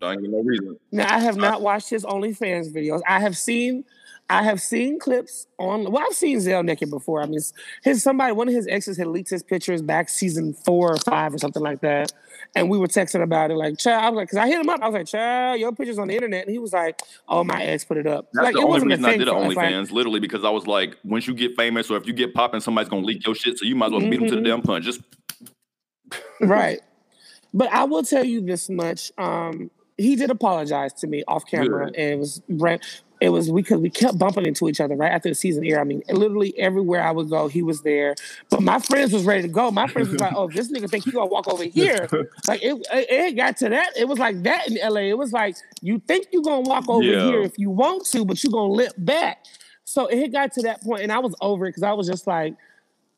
Got no reason. Now I have not watched his OnlyFans videos. I have seen I have seen clips on. Well, I've seen Zell naked before. I mean, his somebody, one of his exes had leaked his pictures back season four or five or something like that, and we were texting about it. Like, child, I was like, because I hit him up. I was like, child, your pictures on the internet, and he was like, oh, my ex put it up. That's like, the only reason I did OnlyFans, like, literally, because I was like, once you get famous or if you get popping, somebody's gonna leak your shit, so you might as well mm-hmm. beat them to the damn punch. Just right. But I will tell you this much. Um, he did apologize to me off camera, Good. and it was it was because we kept bumping into each other right after the season air. I mean, literally everywhere I would go, he was there. But my friends was ready to go. My friends was like, "Oh, this nigga think he gonna walk over here." like it, it, got to that. It was like that in LA. It was like you think you gonna walk over yeah. here if you want to, but you gonna lip back. So it got to that point, and I was over it because I was just like,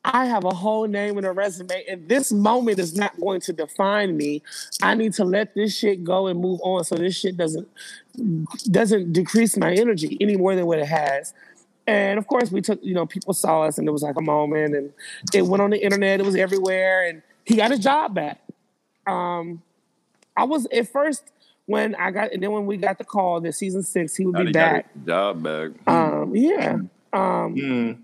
I have a whole name and a resume, and this moment is not going to define me. I need to let this shit go and move on, so this shit doesn't doesn't decrease my energy any more than what it has. And of course, we took you know people saw us, and it was like a moment, and it went on the internet. It was everywhere, and he got his job back. Um, I was at first when I got, and then when we got the call that season six he would be back. job back. Um, yeah. Um, mm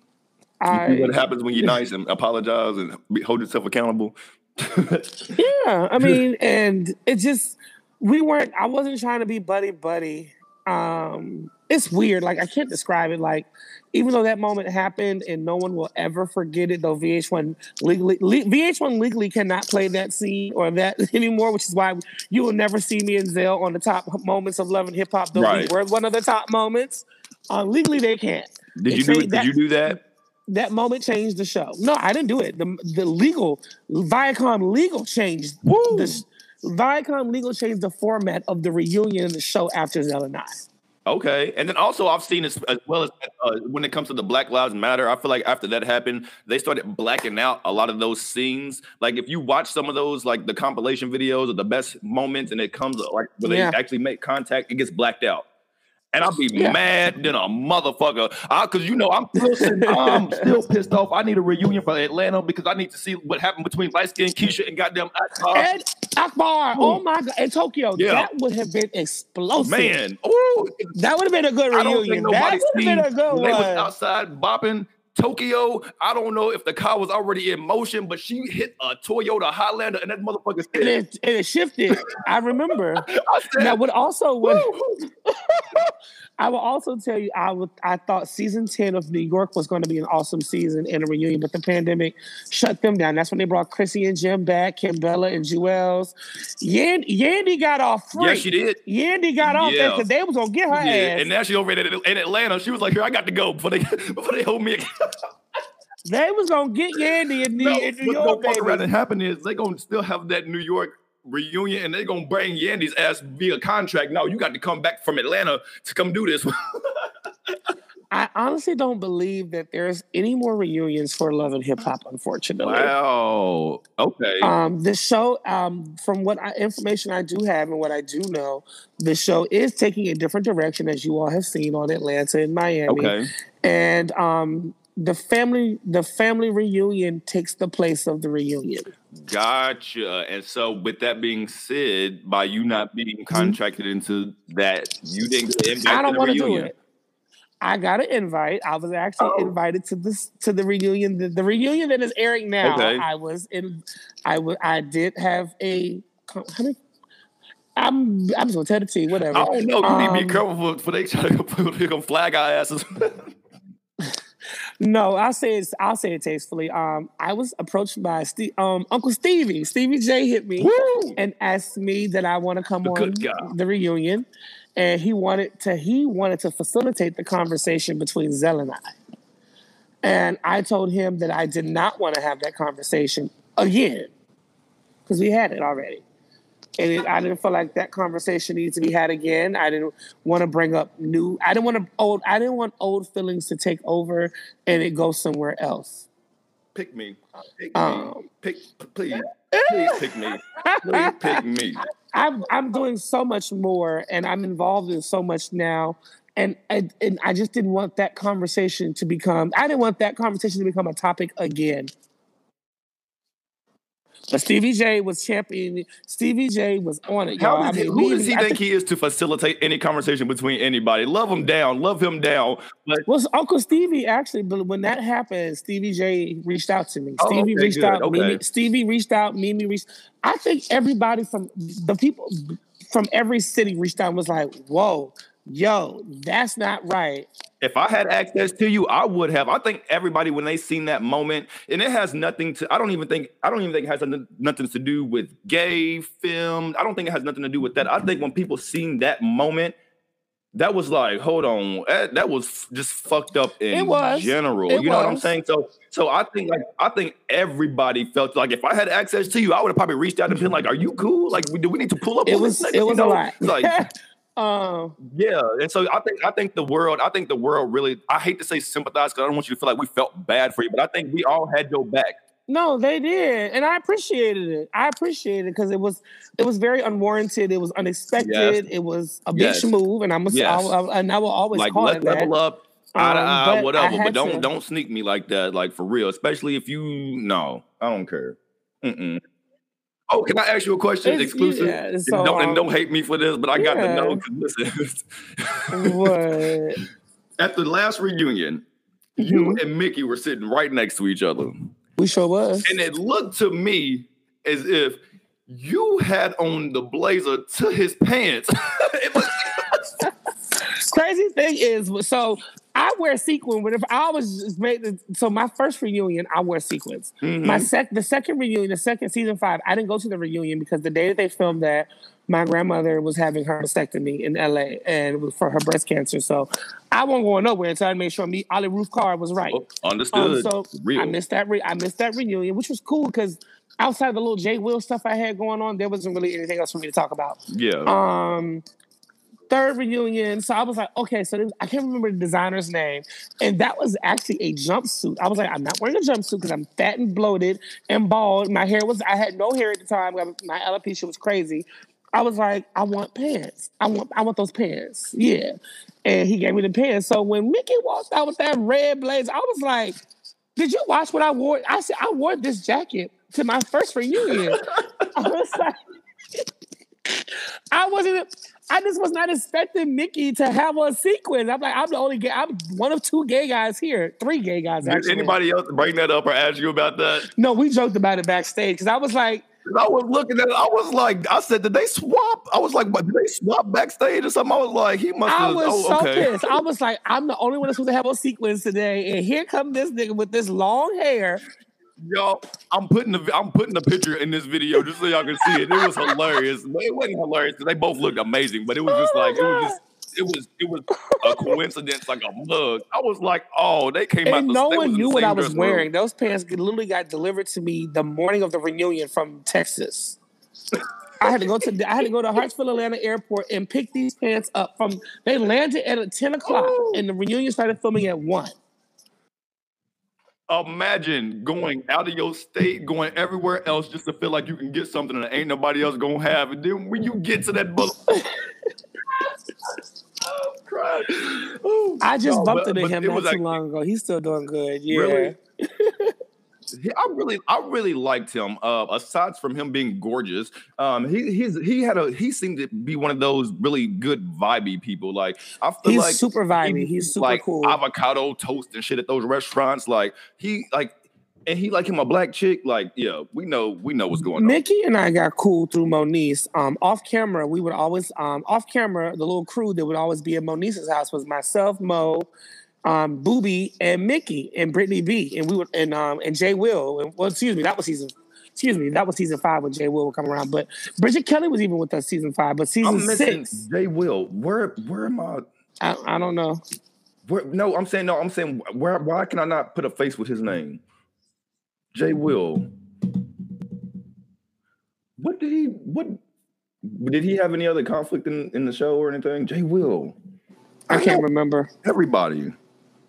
I, what happens when you're nice and apologize and hold yourself accountable. yeah, I mean, and it just we weren't. I wasn't trying to be buddy buddy. Um, it's weird. Like I can't describe it. Like even though that moment happened and no one will ever forget it, though VH1 legally le- VH1 legally cannot play that scene or that anymore, which is why you will never see me and Zell on the top moments of love and hip hop. Though right. we were one of the top moments. Uh, legally, they can't. Did you do? Did you do that? That moment changed the show. No, I didn't do it. The the legal Viacom legal changed Woo! the Viacom legal changed the format of the reunion of the show after Zell and I. Okay, and then also I've seen as, as well as uh, when it comes to the Black Lives Matter, I feel like after that happened, they started blacking out a lot of those scenes. Like if you watch some of those, like the compilation videos of the best moments, and it comes like when yeah. they actually make contact, it gets blacked out and I'll be yeah. mad than a motherfucker. Cause you know I'm still, I'm still pissed off. I need a reunion for Atlanta because I need to see what happened between light skinned Keisha and goddamn Akbar. Ed Akbar. Oh my god, in Tokyo, yeah. that would have been explosive. Man, Ooh. that would have been a good reunion. That would have been a good one. They was outside bopping Tokyo, I don't know if the car was already in motion, but she hit a Toyota Highlander and that motherfucker and it, and it, shifted. I remember. I said, now, what also what I will also tell you, I would I thought season ten of New York was going to be an awesome season and a reunion, but the pandemic shut them down. That's when they brought Chrissy and Jim back, Kimbella and Juelz. Yandy, Yandy got off free. Yeah, she did. Yandy got off yeah. because they was gonna get her yeah. ass. And now she over in, in Atlanta. She was like, "Here, I got to go before they before they hold me." They was gonna get Yandy in, no, in New York. What's gonna happen is they gonna still have that New York reunion, and they're gonna bring Yandy's ass via contract. No, you got to come back from Atlanta to come do this. I honestly don't believe that there's any more reunions for Love and Hip Hop. Unfortunately, wow. Okay. Um, the show, um, from what I, information I do have and what I do know, the show is taking a different direction, as you all have seen on Atlanta and Miami. Okay. And um, the family the family reunion takes the place of the reunion. Gotcha. And so, with that being said, by you not being mm-hmm. contracted into that, you didn't get invited. I don't want to do it. I got an invite. I was actually oh. invited to this to the reunion. The, the, reunion that is airing now. Okay. I was in. I was. I did have a. I'm. I'm just gonna tell the team. Whatever. I don't know. You um, need to be um, careful for, for they try to flag our asses. No, I'll say it. I'll say it tastefully. Um, I was approached by Steve, um, Uncle Stevie. Stevie J hit me Woo! and asked me that I want to come on the reunion, and he wanted to. He wanted to facilitate the conversation between Zell and I. And I told him that I did not want to have that conversation again because we had it already and it, I didn't feel like that conversation needs to be had again. I didn't want to bring up new. I didn't want to old. I didn't want old feelings to take over and it go somewhere else. Pick me. Pick um, me. Pick, please, please pick me. Please pick me. I'm I'm doing so much more, and I'm involved in so much now. And, and and I just didn't want that conversation to become. I didn't want that conversation to become a topic again. But Stevie J was championing. Stevie J was on it. Y'all. How I mean, who does he think, he is to facilitate any conversation between anybody? Love him down, love him down. But well, Uncle Stevie actually, but when that happened, Stevie J reached out to me. Oh, Stevie okay, reached good. out. Okay. Mimi, Stevie reached out. Mimi reached. I think everybody from the people from every city reached out and was like, "Whoa." Yo, that's not right. If I had access to you, I would have. I think everybody when they seen that moment, and it has nothing to. I don't even think. I don't even think it has nothing to do with gay film. I don't think it has nothing to do with that. I think when people seen that moment, that was like, hold on, that, that was just fucked up in general. It you know was. what I'm saying? So, so I think like I think everybody felt like if I had access to you, I would have probably reached out and been like, "Are you cool? Like, do we need to pull up?" It was. It was you know? a lot. Like. Um, yeah, and so I think I think the world, I think the world really, I hate to say sympathize because I don't want you to feel like we felt bad for you, but I think we all had your back. No, they did, and I appreciated it. I appreciated it because it was it was very unwarranted. It was unexpected. Yes. It was a bitch yes. move, and I'm a, yes. I, I, and I will always like call it level that. up. Eye to um, eye, whatever, but don't to. don't sneak me like that, like for real. Especially if you no, I don't care. Mm-mm. Oh, can I ask you a question it's, exclusive? Yeah, so, and, don't, um, and don't hate me for this, but I got yeah. to know. Listen, what? At the last reunion, you mm-hmm. and Mickey were sitting right next to each other. We sure was. And it looked to me as if you had on the blazer to his pants. Crazy thing is, so I wear sequins, sequin. if I was made, so my first reunion, I wear sequins. Mm-hmm. My sec, the second reunion, the second season five, I didn't go to the reunion because the day that they filmed that, my grandmother was having her mastectomy in LA and for her breast cancer. So I wasn't going nowhere until I made sure me Ollie Ruth Carr was right. Oh, understood. Um, so Real. I missed that. Re- I missed that reunion, which was cool because outside of the little Jay Will stuff I had going on, there wasn't really anything else for me to talk about. Yeah. Um. Third reunion, so I was like, okay, so was, I can't remember the designer's name, and that was actually a jumpsuit. I was like, I'm not wearing a jumpsuit because I'm fat and bloated and bald. My hair was, I had no hair at the time. My alopecia was crazy, I was like, I want pants. I want I want those pants. Yeah. And he gave me the pants. So when Mickey walked out with that red blazer, I was like, Did you watch what I wore? I said, I wore this jacket to my first reunion. I was like, I wasn't I just was not expecting Mickey to have a sequence. I'm like, I'm the only gay, I'm one of two gay guys here. Three gay guys. Actually. Did anybody else bring that up or ask you about that? No, we joked about it backstage because I was like, I was looking at it. I was like, I said, did they swap? I was like, did they swap backstage or something? I was like, he must. I was oh, so okay. pissed. I was like, I'm the only one that's supposed to have a sequence today. And here come this nigga with this long hair. Yo, I'm putting the I'm putting the picture in this video just so y'all can see it. It was hilarious. It wasn't hilarious. They both looked amazing, but it was just oh like it was just it was it was a coincidence, like a mug. I was like, oh, they came and out. no one knew what I was wearing. Room. Those pants literally got delivered to me the morning of the reunion from Texas. I had to go to I had to go to Hartsfield Atlanta Airport and pick these pants up from. They landed at ten o'clock, oh. and the reunion started filming at one. Imagine going out of your state, going everywhere else just to feel like you can get something that ain't nobody else gonna have. And then when you get to that oh, I just bumped into him not too long ago. He's still doing good. Yeah. Really? I really, I really liked him. Uh, aside from him being gorgeous, um, he he's he had a he seemed to be one of those really good vibey people. Like I feel he's like super vibey. He, he's super like cool. Avocado toast and shit at those restaurants. Like he like and he like him a black chick. Like, yeah, we know we know what's going on. Mickey and I got cool through Moniece. Um, off camera, we would always um off camera, the little crew that would always be at Moniece's house was myself, Mo, um, Booby, and Mickey and Brittany B. And we would and um and Jay Will. And well, excuse me, that was season excuse me, that was season five when Jay Will would come around. But Bridget Kelly was even with us season five, but season six. Jay Will. Where where am I? I, I don't know. Where, no, I'm saying no. I'm saying where. Why can I not put a face with his name? Jay Will. What did he? What did he have any other conflict in, in the show or anything? Jay Will. I, I can't remember. Everybody.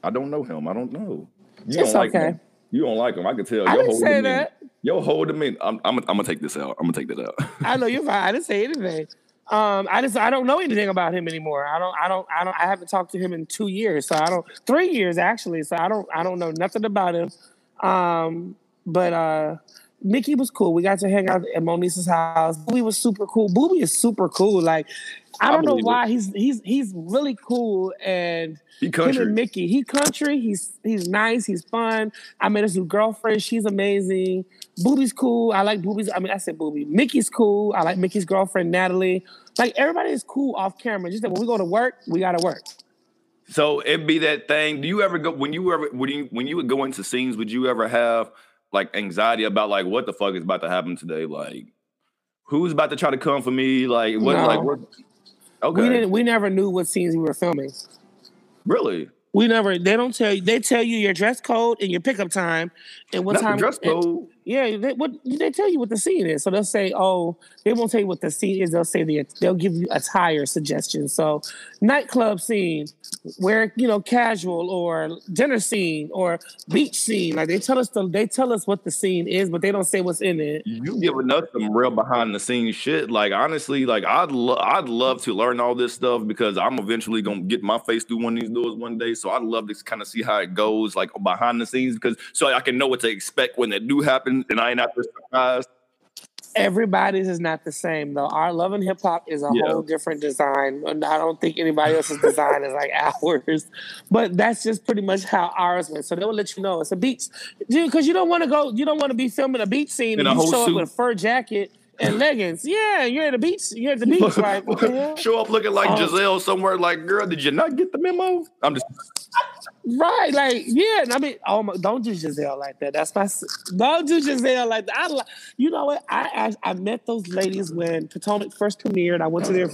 I don't know him. I don't know. You it's don't like okay. him. You don't like him. I can tell. I didn't say that. Yo, hold him in. I'm, I'm, I'm gonna take this out. I'm gonna take that out. I know you're fine. I didn't say anything. Um, I just I don't know anything about him anymore. I don't I don't I don't I haven't talked to him in two years, so I don't three years actually. So I don't I don't know nothing about him. Um, but uh Mickey was cool. We got to hang out at Moniece's house. Booby was super cool. Booby is super cool. Like I don't I know why it. he's he's he's really cool and he country. him and Mickey. He country. He's he's nice. He's fun. I met his new girlfriend. She's amazing. Booby's cool. I like Booby's. I mean, I said Booby. Mickey's cool. I like Mickey's girlfriend Natalie. Like everybody is cool off camera. Just that when we go to work, we gotta work. So it'd be that thing. Do you ever go when you ever when you when you would go into scenes? Would you ever have like anxiety about like what the fuck is about to happen today? Like who's about to try to come for me? Like what? No. Like what? Okay. We didn't. We never knew what scenes we were filming. Really? We never. They don't tell you. They tell you your dress code and your pickup time, and what Not time. dress code. And, yeah, they, what they tell you what the scene is. So they'll say, "Oh, they won't tell you what the scene is." They'll say the they'll give you attire suggestions. So nightclub scene, where you know casual or dinner scene or beach scene. Like they tell us the, they tell us what the scene is, but they don't say what's in it. You giving us some real behind the scenes shit. Like honestly, like I'd lo- I'd love to learn all this stuff because I'm eventually gonna get my face through one of these doors one day. So I'd love to kind of see how it goes, like behind the scenes, because so I can know what to expect when they do happen and, I ain't not surprised. Everybody's is not the same though. Our love and hip hop is a Yeah. whole different design. And I don't think anybody else's design is like ours. But that's just pretty much how ours went. So they'll let you know it's a beach. Dude, because you don't want to go, you don't want to be filming a beach scene In and you show suit. up with a fur jacket and leggings. Yeah, you're at the beach. You're at the beach, what? Show up looking like Um, Gizelle somewhere. Like, girl, did you not get the memo? I'm just Right, like yeah. and I mean, oh my, don't do Gizelle like that. That's my. Don't do Gizelle like that. I, you know what? I, I I met those ladies when Potomac first premiered. I went to their,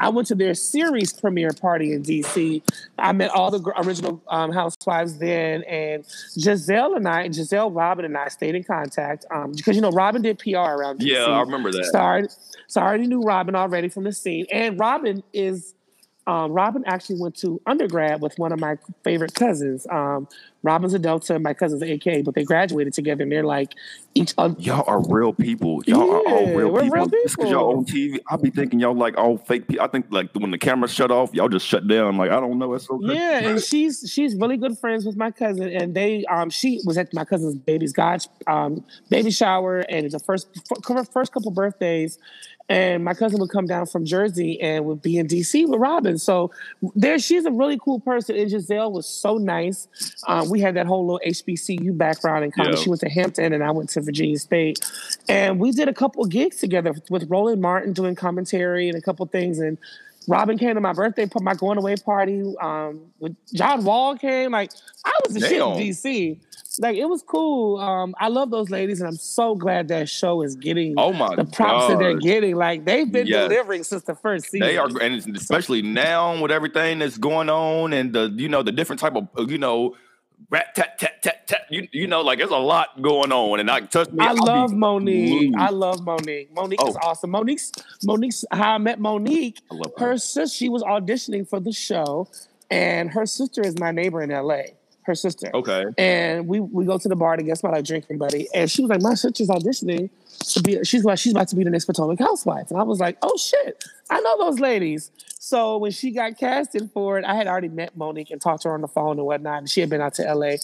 I went to their series premiere party in DC. I met all the original um, housewives then, and Gizelle and I, Gizelle, Robyn, and I stayed in contact um, because you know Robyn did PR around. DC. yeah, I remember that. So I, already, so I already knew Robyn already from the scene. And Robyn is, um, Robyn actually went to undergrad with one of my favorite cousins. Robyn's a Delta, my cousin's an AK, but they graduated together and they're like each other. Y'all are real people. Y'all are all real we're people. real Just because y'all on TV, I be thinking y'all like all fake people. I think like when the camera shut off, y'all just shut down. Like I don't know. It's okay. Yeah, and she's she's really good friends with my cousin, and they um she was at my cousin's baby's god um baby shower, and the first first couple birthdays, and my cousin would come down from Jersey and would be in DC with Robyn. So there, she's a really cool person, and Gizelle was so nice. Um, we had that whole little HBCU background in. Yeah. She went to Hampton, and I went to Virginia State, and we did a couple of gigs together with Roland Martin doing commentary and a couple things, and Robyn came to my birthday, put my going away party. Um, with John Wall came. Like I was the shit in DC. Like it was cool. Um, I love those ladies, and I'm so glad that show is getting Oh my the props that they're getting. Like they've been Yes. delivering since the first season. They are, and especially now with everything that's going on and the you know the different type of uh, you know rat tat tat tat tat. You you know like there's a lot going on, and I trust me. I I'll be love Monique. glued. I love Monique. Monique is Oh. awesome. Monique's Monique's how I met Monique. I her. Her sister, she was auditioning for the show, and her sister is my neighbor in LA. Her sister. Okay. And we we go to the bar to get my like drinking buddy. And she was like, My sister's auditioning to be she's like, she's about to be the next Potomac housewife. And I was like, Oh shit, I know those ladies. So when she got casted for it, I had already met Monique and talked to her on the phone and whatnot. And she had been out to LA.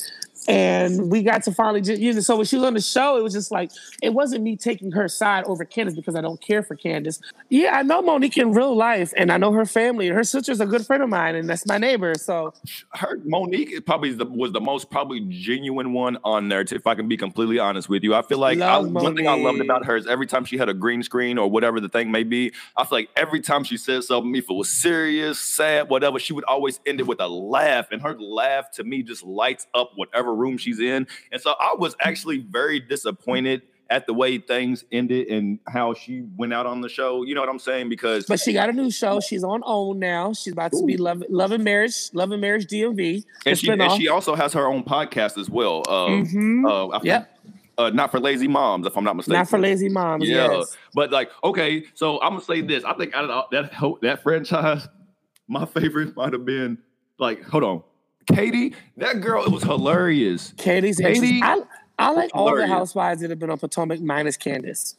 And we got to finally just, you know, so when she was on the show, it was just like, it wasn't me taking her side over Candace because I don't care for Candace. Yeah, I know Monique in real life and I know her family. Her sister's a good friend of mine and that's my neighbor. So her Monique is probably the, was the most probably genuine one on there. If I can be completely honest with you, I feel like I, one thing I loved about her is every time she had a green screen or whatever the thing may be, I feel like every time she said something, if it was serious, sad, whatever, she would always end it with a laugh, and her laugh to me just lights up whatever room she's in. And so I was actually very disappointed. At the way things ended and how she went out on the show, you know what I'm saying? Because But she got a new show. She's on OWN now. She's about to be Love, Love and Marriage, Love and Marriage DMV. and she and she also has her own podcast as well. Uh, I think- Yep. uh, not for lazy moms, if I'm not mistaken. Not for lazy moms. Yeah, Yes. but like, okay, so I'm gonna say this. I think out of that that franchise, my favorite might have been like, hold on, Katie. That girl, it was hilarious. Katie's Katie- I, I like all the housewives that have been on Potomac minus Candace.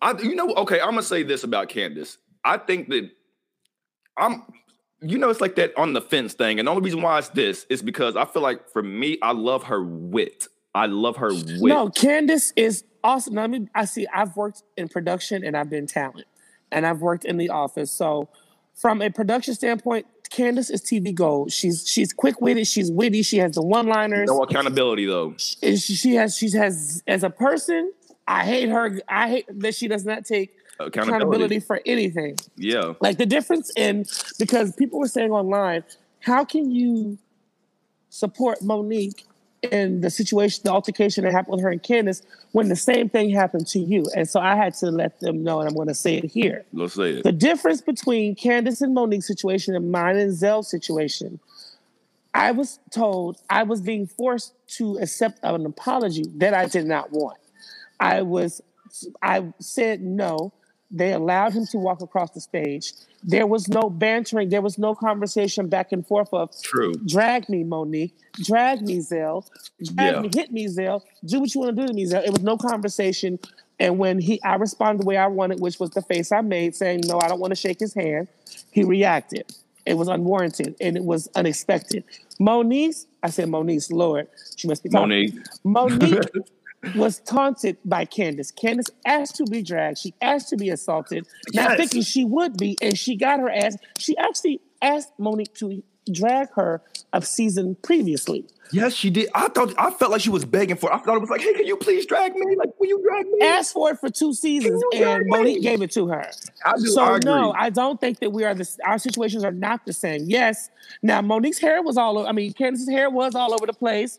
I, you know, okay, I'm gonna say this about Candace. I think that I'm, you know, it's like that on the fence thing, and the only reason why it's this is because I feel like for me, I love her wit. I love her wit. No, Candace is awesome. I mean, I see. I've worked in production and I've been talent, and I've worked in the office. So, from a production standpoint, Candace is TV gold. She's she's quick witted. She's witty. She has the one liners. no accountability though. she, she has she has as a person. I hate her. I hate that she does not take Accountability. accountability for anything. Yeah. Like the difference in because people were saying online, how can you support Monique in the situation, the altercation that happened with her and Candace when the same thing happened to you? And so I had to let them know, and I'm going to say it here. Let's say it. The difference between Candace and Monique's situation and mine and Zell's situation, I was told I was being forced to accept an apology that I did not want. I was, I said no. They allowed him to walk across the stage. There was no bantering. There was no conversation back and forth of True. drag me, Monique, drag me, Zell, drag Yeah. me, hit me, Zell, do what you want to do to me, Zell. It was no conversation. And when he, I responded the way I wanted, which was the face I made, saying, "No, I don't want to shake his hand." He reacted. It was unwarranted and it was unexpected. Monique, I said, Monique, Lord, she must be talking. Monique. Monique, was taunted by Candace. Candace asked to be dragged. She asked to be assaulted, not Yes. thinking she would be, and she got her ass. She actually asked Monique to drag her of season previously. Yes, she did. I thought I felt like she was begging for. it. I thought it was like, hey, can you please drag me? Like, will you drag me? Asked for it for two seasons, and me? Monique gave it to her. I do. So I no, I don't think that we are the our situations are not the same. Yes, now Monique's hair was all over. I mean, Candace's hair was all over the place.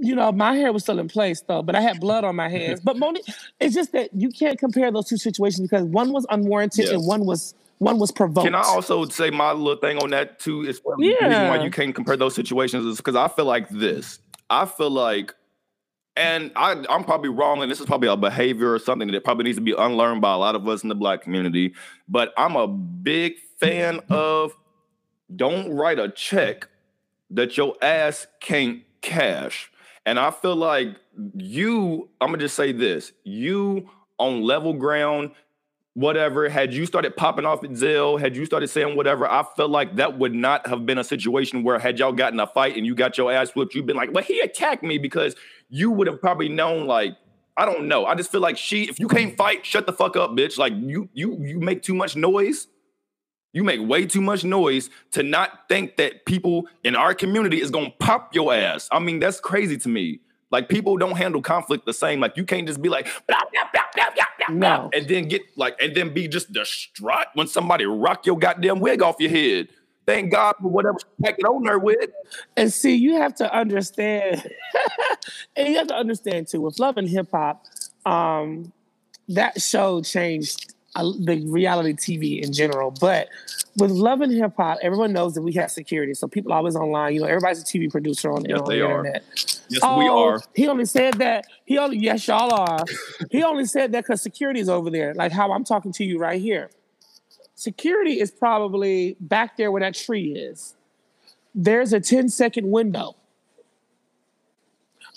You know, my hair was still in place though, but I had blood on my hands. But Monique, it's just that you can't compare those two situations because one was unwarranted Yeah. and one was one was provoked. Can I also say my little thing on that too? Is the reason why you can't compare those situations is because I feel like this. I feel like, and I, I'm probably wrong, and this is probably a behavior or something that probably needs to be unlearned by a lot of us in the black community. But I'm a big fan of don't write a check that your ass can't cash. And I feel like you, I'm gonna just say this: you on level ground whatever, had you started popping off at Zell, had you started saying whatever, I felt like that would not have been a situation where had y'all gotten a fight and you got your ass whipped, you'd been like, well, he attacked me because you would have probably known, like, I don't know. I just feel like she, if you can't fight, shut the fuck up, bitch. Like you, you, you make too much noise. You make way too much noise to not think that people in our community is gonna pop your ass. I mean, that's crazy to me. Like people don't handle conflict the same. Like you can't just be like, blah, blah, blah, blah, blah, blah, No. and then get like, and then be just distraught when somebody rock your goddamn wig off your head. Thank God for whatever packed it on her with. And see, you have to understand, and you have to understand too, with Love and Hip Hop, um, that show changed the reality TV in general. But with Love and Hip Hop, everyone knows that we have security. So people always online, you know, everybody's a TV producer on, Yes, on they the are. internet. Yes, we Oh, are. He only said that. He only yes, y'all are. he only said that because security is over there, like how I'm talking to you right here. Security is probably back there where that tree is. There's a 10 second window.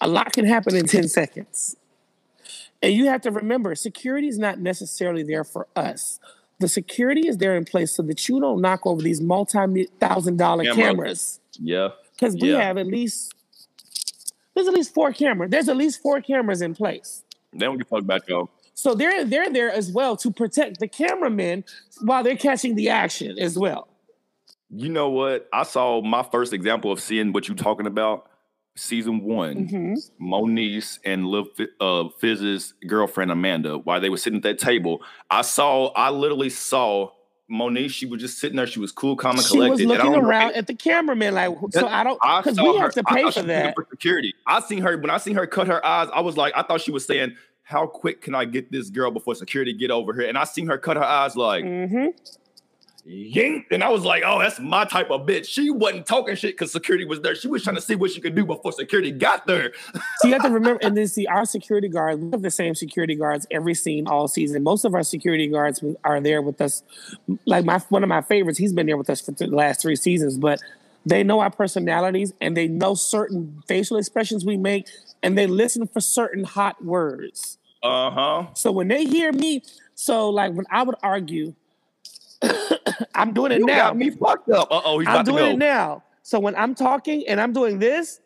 A lot can happen in 10 seconds. And you have to remember, security is not necessarily there for us. The security is there in place so that you don't knock over these multi-thousand dollar Camera. cameras Yeah. because we Yeah. have at least there's at least four cameras. There's at least four cameras in place. They don't give a fuck. So they're they're there as well to protect the cameramen while they're catching the action as well. You know what? I saw my first example of seeing what you're talking about. Season one, Mhm. Moniece and Lil Fi- uh, Fizz's girlfriend Amanda, while they were sitting at that table, I saw, I literally saw Moniece. She was just sitting there. She was cool, calm, and collected. She was collected. and I looking around at the cameraman like, so I don't because we her- have to pay for she was looking that. For security. I seen her when I seen her cut her eyes. I was like, I thought she was saying, "How quick can I get this girl before security get over here?" And I seen her cut her eyes like, hmm yank. And I was like, oh, that's my type of bitch. She wasn't talking shit because security was there. She was trying to see what she could do before security got there. So you have to remember, and then see our security guards. We have the same security guards every scene all season. Most of our security guards are there with us. Like my one of my favorites, he's been there with us for the last three seasons. But they know our personalities and they know certain facial expressions we make, and they listen for certain hot words. Uh huh. So when they hear me, so like when I would argue, I'm doing it You now. got me fucked up. Uh oh, he's I'm about to doing go. it now. So when I'm talking and I'm doing this,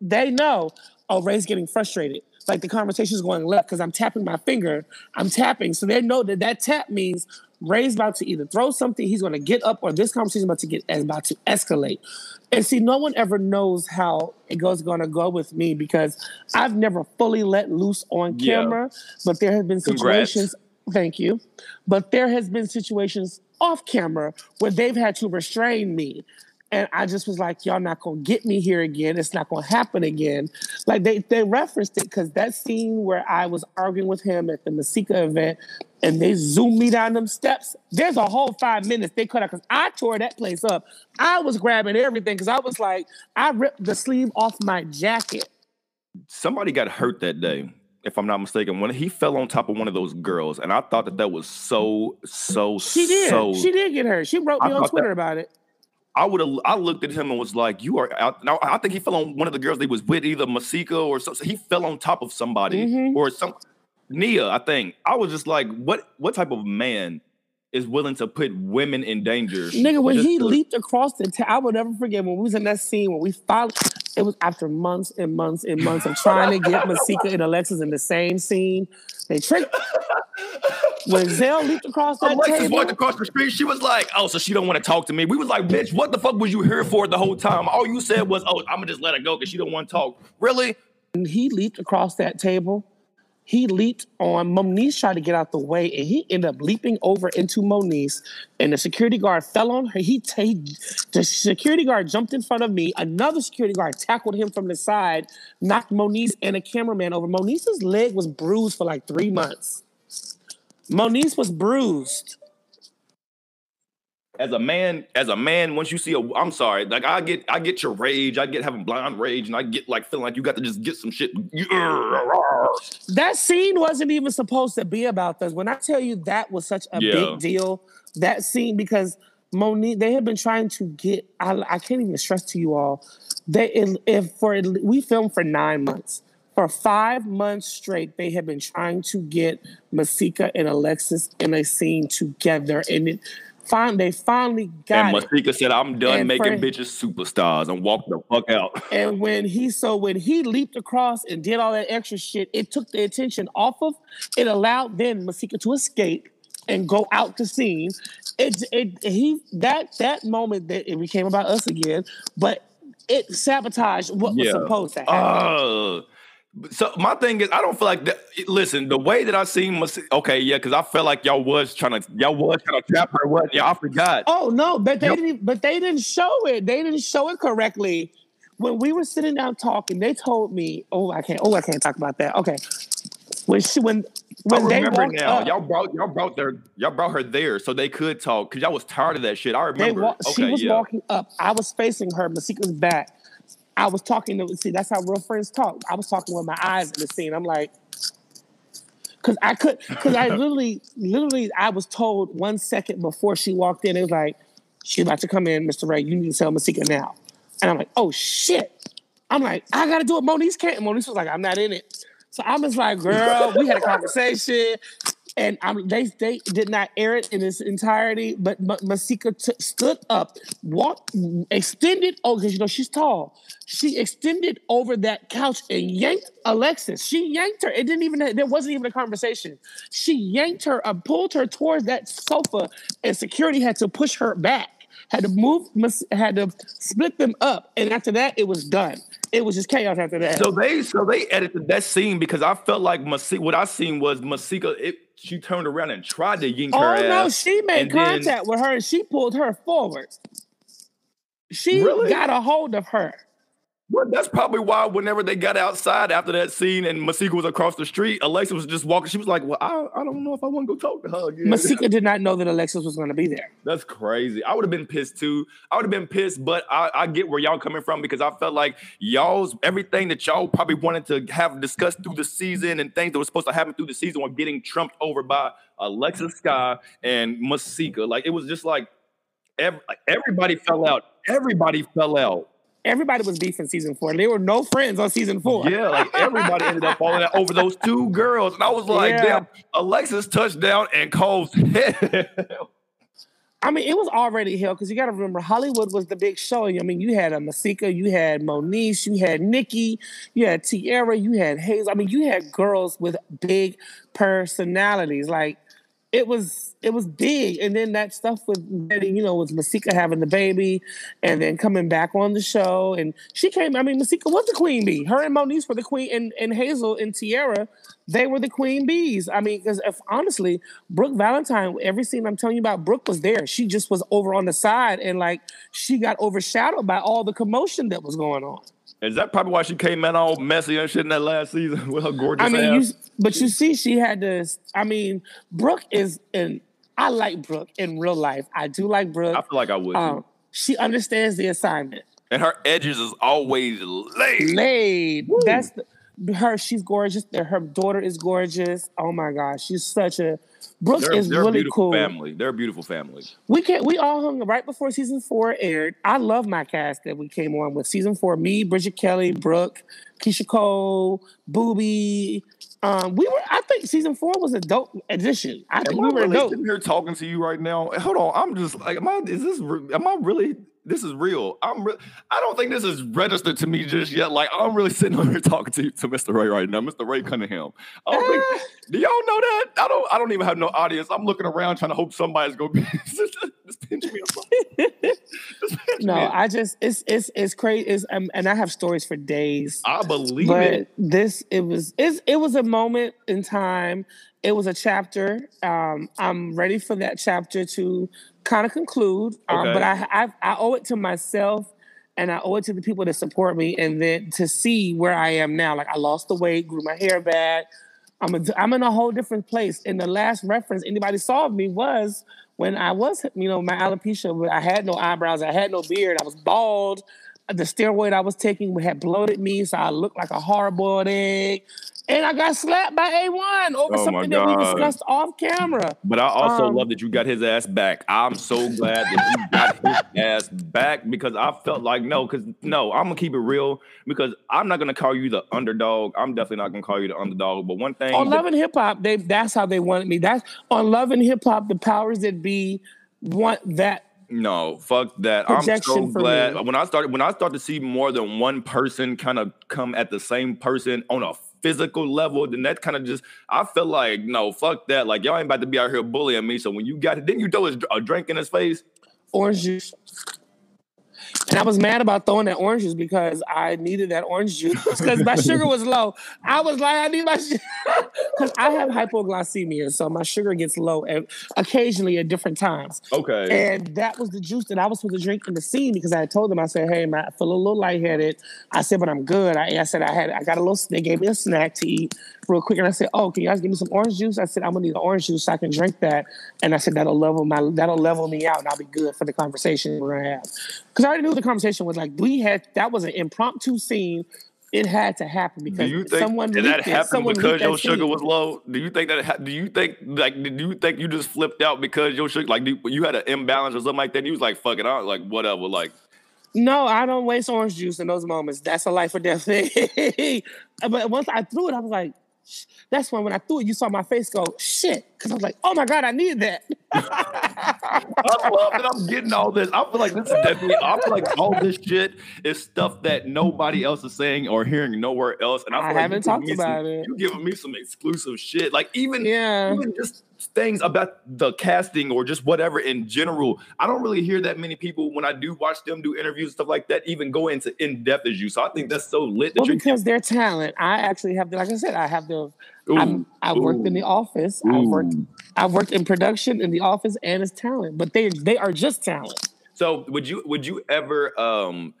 they know, oh, Ray's getting frustrated. Like the conversation's going left because I'm tapping my finger. I'm tapping. So they know that that tap means Ray's about to either throw something, he's going to get up, or this conversation is about to get about to escalate. And see, no one ever knows how it goes going to go with me because I've never fully let loose on Yeah. camera, but there have been Congrats. Thank you. But there has been situations off camera where they've had to restrain me. And I just was like, y'all not gonna get me here again. It's not gonna happen again. Like they they referenced it because that scene where I was arguing with him at the Masika event and they zoomed me down them steps. There's a whole five minutes they cut out because I tore that place up. I was grabbing everything because I was like, I ripped the sleeve off my jacket. Somebody got hurt that day, if I'm not mistaken, when he fell on top of one of those girls, and I thought that that was so, so, She did. so. she did get hurt. She wrote I me on Twitter that- about it. I would have. I looked at him and was like, "You are out." Now I think he fell on one of the girls they was with, either Masika or something. He fell on top of somebody Mhm. or some Nia. I think I was just like, "What? What type of man is willing to put women in danger?" Nigga, when he to- leaped across the, I will never forget when we was in that scene when we followed. It was after months and months and months of trying to get Masika and Alexis in the same scene. They tricked when Zell leaped across that Alexis table. walked across the street. She was like, "Oh, so she don't want to talk to me." We was like, "Bitch, what the fuck was you here for the whole time?" All you said was, "Oh, I'm gonna just let her go because she don't want to talk." Really? And he leaped across that table. He leaped on Moniece tried to get out the way, and he ended up leaping over into Moniece. And the security guard fell on her. He, ta- the security guard jumped in front of me. Another security guard tackled him from the side, knocked Moniece and a cameraman over. Moniece's leg was bruised for like three months. Moniece was bruised. As a man, as a man, once you see a, I'm sorry, like I get, I get your rage, I get having blind rage, and I get like feeling like you got to just get some shit. That scene wasn't even supposed to be about this. When I tell you that was such a Yeah. big deal, that scene because Moniece, they have been trying to get. I, I can't even stress to you all. They if, if for we filmed for nine months. For five months straight, they have been trying to get Masika and Alexis in a scene together, and it, fin- they finally got And. Masika said, "I'm done And making for- bitches superstars," and walked the fuck out. And when he so when he leaped across and did all that extra shit, it took the attention off of. It allowed then Masika to escape and go out the scene. It it he that that moment that it became about us again, but it sabotaged what was supposed to happen. Uh, so my thing is, I don't feel like that. Listen, the way that I seen okay, yeah, because I felt like y'all was trying to, y'all was trying to trap her, wasn't y'all? I forgot. Oh no, but they Yep. didn't. But they didn't show it. They didn't show it correctly. When we were sitting down talking, they told me, "Oh, I can't. Oh, I can't talk about that." Okay. When she when when they remember now. up, Y'all brought y'all brought their y'all brought her there so they could talk because y'all was tired of that shit. I remember. okay, she was yeah. walking up. I was facing her. Masika's back. I was talking to see. That's how real friends talk. I was talking with my eyes in the scene. I'm like, because I could, because I literally, literally, I was told one second before she walked in. It was like, she's about to come in, Mr. Ray. You need to tell Masika now. And I'm like, oh shit. I'm like, I gotta do it. Moniece can't. And Moniece was like, I'm not in it. So I'm just like, girl, we had a conversation and they they did not air it in its entirety. But Masika t- stood up, walked, extended. Oh, because you know she's tall. She extended over that couch and yanked Alexis. She yanked her. It didn't even. There wasn't even a conversation. She yanked her, uh, pulled her towards that sofa, and security had to push her back. Had to move. Had to split them up, and after that, it was done. It was just chaos after that. So they so they edited that scene because I felt like Masika. What I seen was Masika. It, she turned around and tried to yank Oh her no, ass. she made and then- contact with her and she pulled her forward. She Really? got a hold of her. Well, that's probably why whenever they got outside after that scene and Masika was across the street, Alexis was just walking. She was like, "Well, I, I don't know if I want to go talk to her again." Masika did not know that Alexis was going to be there. That's crazy. I would have been pissed too. I would have been pissed, but I, I get where y'all coming from because I felt like y'all's everything that y'all probably wanted to have discussed through the season and things that were supposed to happen through the season were getting trumped over by Alexis Sky and Masika. Like it was just like ev- like, everybody fell out. Everybody fell out. Everybody was beefing season four. and They were no friends on season four. Yeah, like everybody ended up falling out over those two girls. And I was like, Yeah. damn, Alexis touchdown and Cole's hell. I mean, it was already hell because you got to remember Hollywood was the big show. I mean, you had a Masika, you had Moniece, you had Nikki, you had Teairra, you had Hayes. I mean, you had girls with big personalities. Like it was, it was big. And then that stuff with you know with Masika having the baby, and then coming back on the show, and she came. I mean, Masika was the queen bee. Her and Moniece were the queen, and, and Hazel and Teairra, they were the queen bees. I mean, because if honestly, Brooke Valentine, every scene I'm telling you about, Brooke was there. She just was over on the side, and like she got overshadowed by all the commotion that was going on. Is that probably why she came in all messy and shit in that last season with her gorgeous I mean, you, but you see, she had this. I mean, Brooke is, and I like Brooke in real life. I do like Brooke. I feel like I would. Um, she understands the assignment. and her edges is always laid. Laid. That's the, her. She's gorgeous. Her daughter is gorgeous. Oh my gosh, she's such a. Brooke They're, is they're a really beautiful cool. family. They're a beautiful family. We can we all hung right before season four aired. I love my cast that we came on with. Season four, me, Bridget Kelly, Brooke, Keyshia Cole, Booby. Um, we were. I think season four was a dope addition. I think Am we I were really dope. sitting here talking to you right now? Hold on, I'm just like, am I? Is this? Am I really? This is real. I'm re- I don't think this is registered to me just yet. Like I'm really sitting on here talking to to Mr. Ray right now, Mr. Ray Cunningham. I don't think, do y'all know that? I don't. I don't even have no audience. I'm looking around trying to hope somebody's gonna be just pinch me. just pinch no, me. I just it's it's it's crazy. It's, um, and I have stories for days. I believe but it. This it was it's, it was a moment in time. It was a chapter. Um, I'm ready for that chapter to kind of conclude. Um, okay. But I, I I owe it to myself and I owe it to the people that support me, and then to see where I am now. Like I lost the weight, grew my hair back. I'm a, I'm in a whole different place. And the last reference anybody saw of me was when I was, you know, my alopecia. I had no eyebrows, I had no beard, I was bald. The steroid I was taking had bloated me, so I looked like a hard boiled egg and I got slapped by A1 over oh something that we discussed off camera. But I also um, love that you got his ass back. I'm so glad that you got his ass back because I felt like no, because no, I'm gonna keep it real because I'm not gonna call you the underdog. I'm definitely not gonna call you the underdog. But one thing on Love and Hip Hop, they that's how they wanted me. That's on Love and Hip Hop, the powers that be want that no, fuck that. I'm so glad me. when I started when I start to see more than one person kind of come at the same person on a physical level, then that kind of just I feel like no, fuck that. Like y'all ain't about to be out here bullying me. So when you got it, didn't you throw a drink in his face? Orange juice. And I was mad about throwing that orange juice because I needed that orange juice because my sugar was low. I was like, I need my because I have hypoglycemia, so my sugar gets low and occasionally at different times. Okay. And that was the juice that I was supposed to drink in the scene because I told them I said, "Hey, man, I feel a little lightheaded." I said, "But I'm good." I, I said, "I had I got a little." They gave me a snack to eat real quick, and I said, "Oh, can you guys give me some orange juice?" I said, "I'm gonna need the orange juice so I can drink that." And I said, "That'll level my that'll level me out, and I'll be good for the conversation we're gonna have." Because I already knew the conversation was like we had that was an impromptu scene. It had to happen because do you think someone did that happen because your sugar scene. was low. Do you think that? Ha- do you think like? Do you think you just flipped out because your sugar like you had an imbalance or something like that? And you was like, "Fuck it, I like whatever." Like, no, I don't waste orange juice in those moments. That's a life or death thing. but once I threw it, I was like, that's when when I threw it, you saw my face go shit because I was like, oh my god, I need that. I love that I'm getting all this. I feel like this is definitely. I feel like all this shit is stuff that nobody else is saying or hearing nowhere else. And I, I haven't talked about some, it. You giving me some exclusive shit, like even yeah, even just things about the casting or just whatever in general. I don't really hear that many people when I do watch them do interviews and stuff like that even go into in depth as you. So I think that's so lit. That well, because their talent. I actually have, the, like I said, I have the. Ooh, i worked in the office. Ooh. I've worked. I've worked in production in the office and as talent, but they they are just talent. So would you would you ever um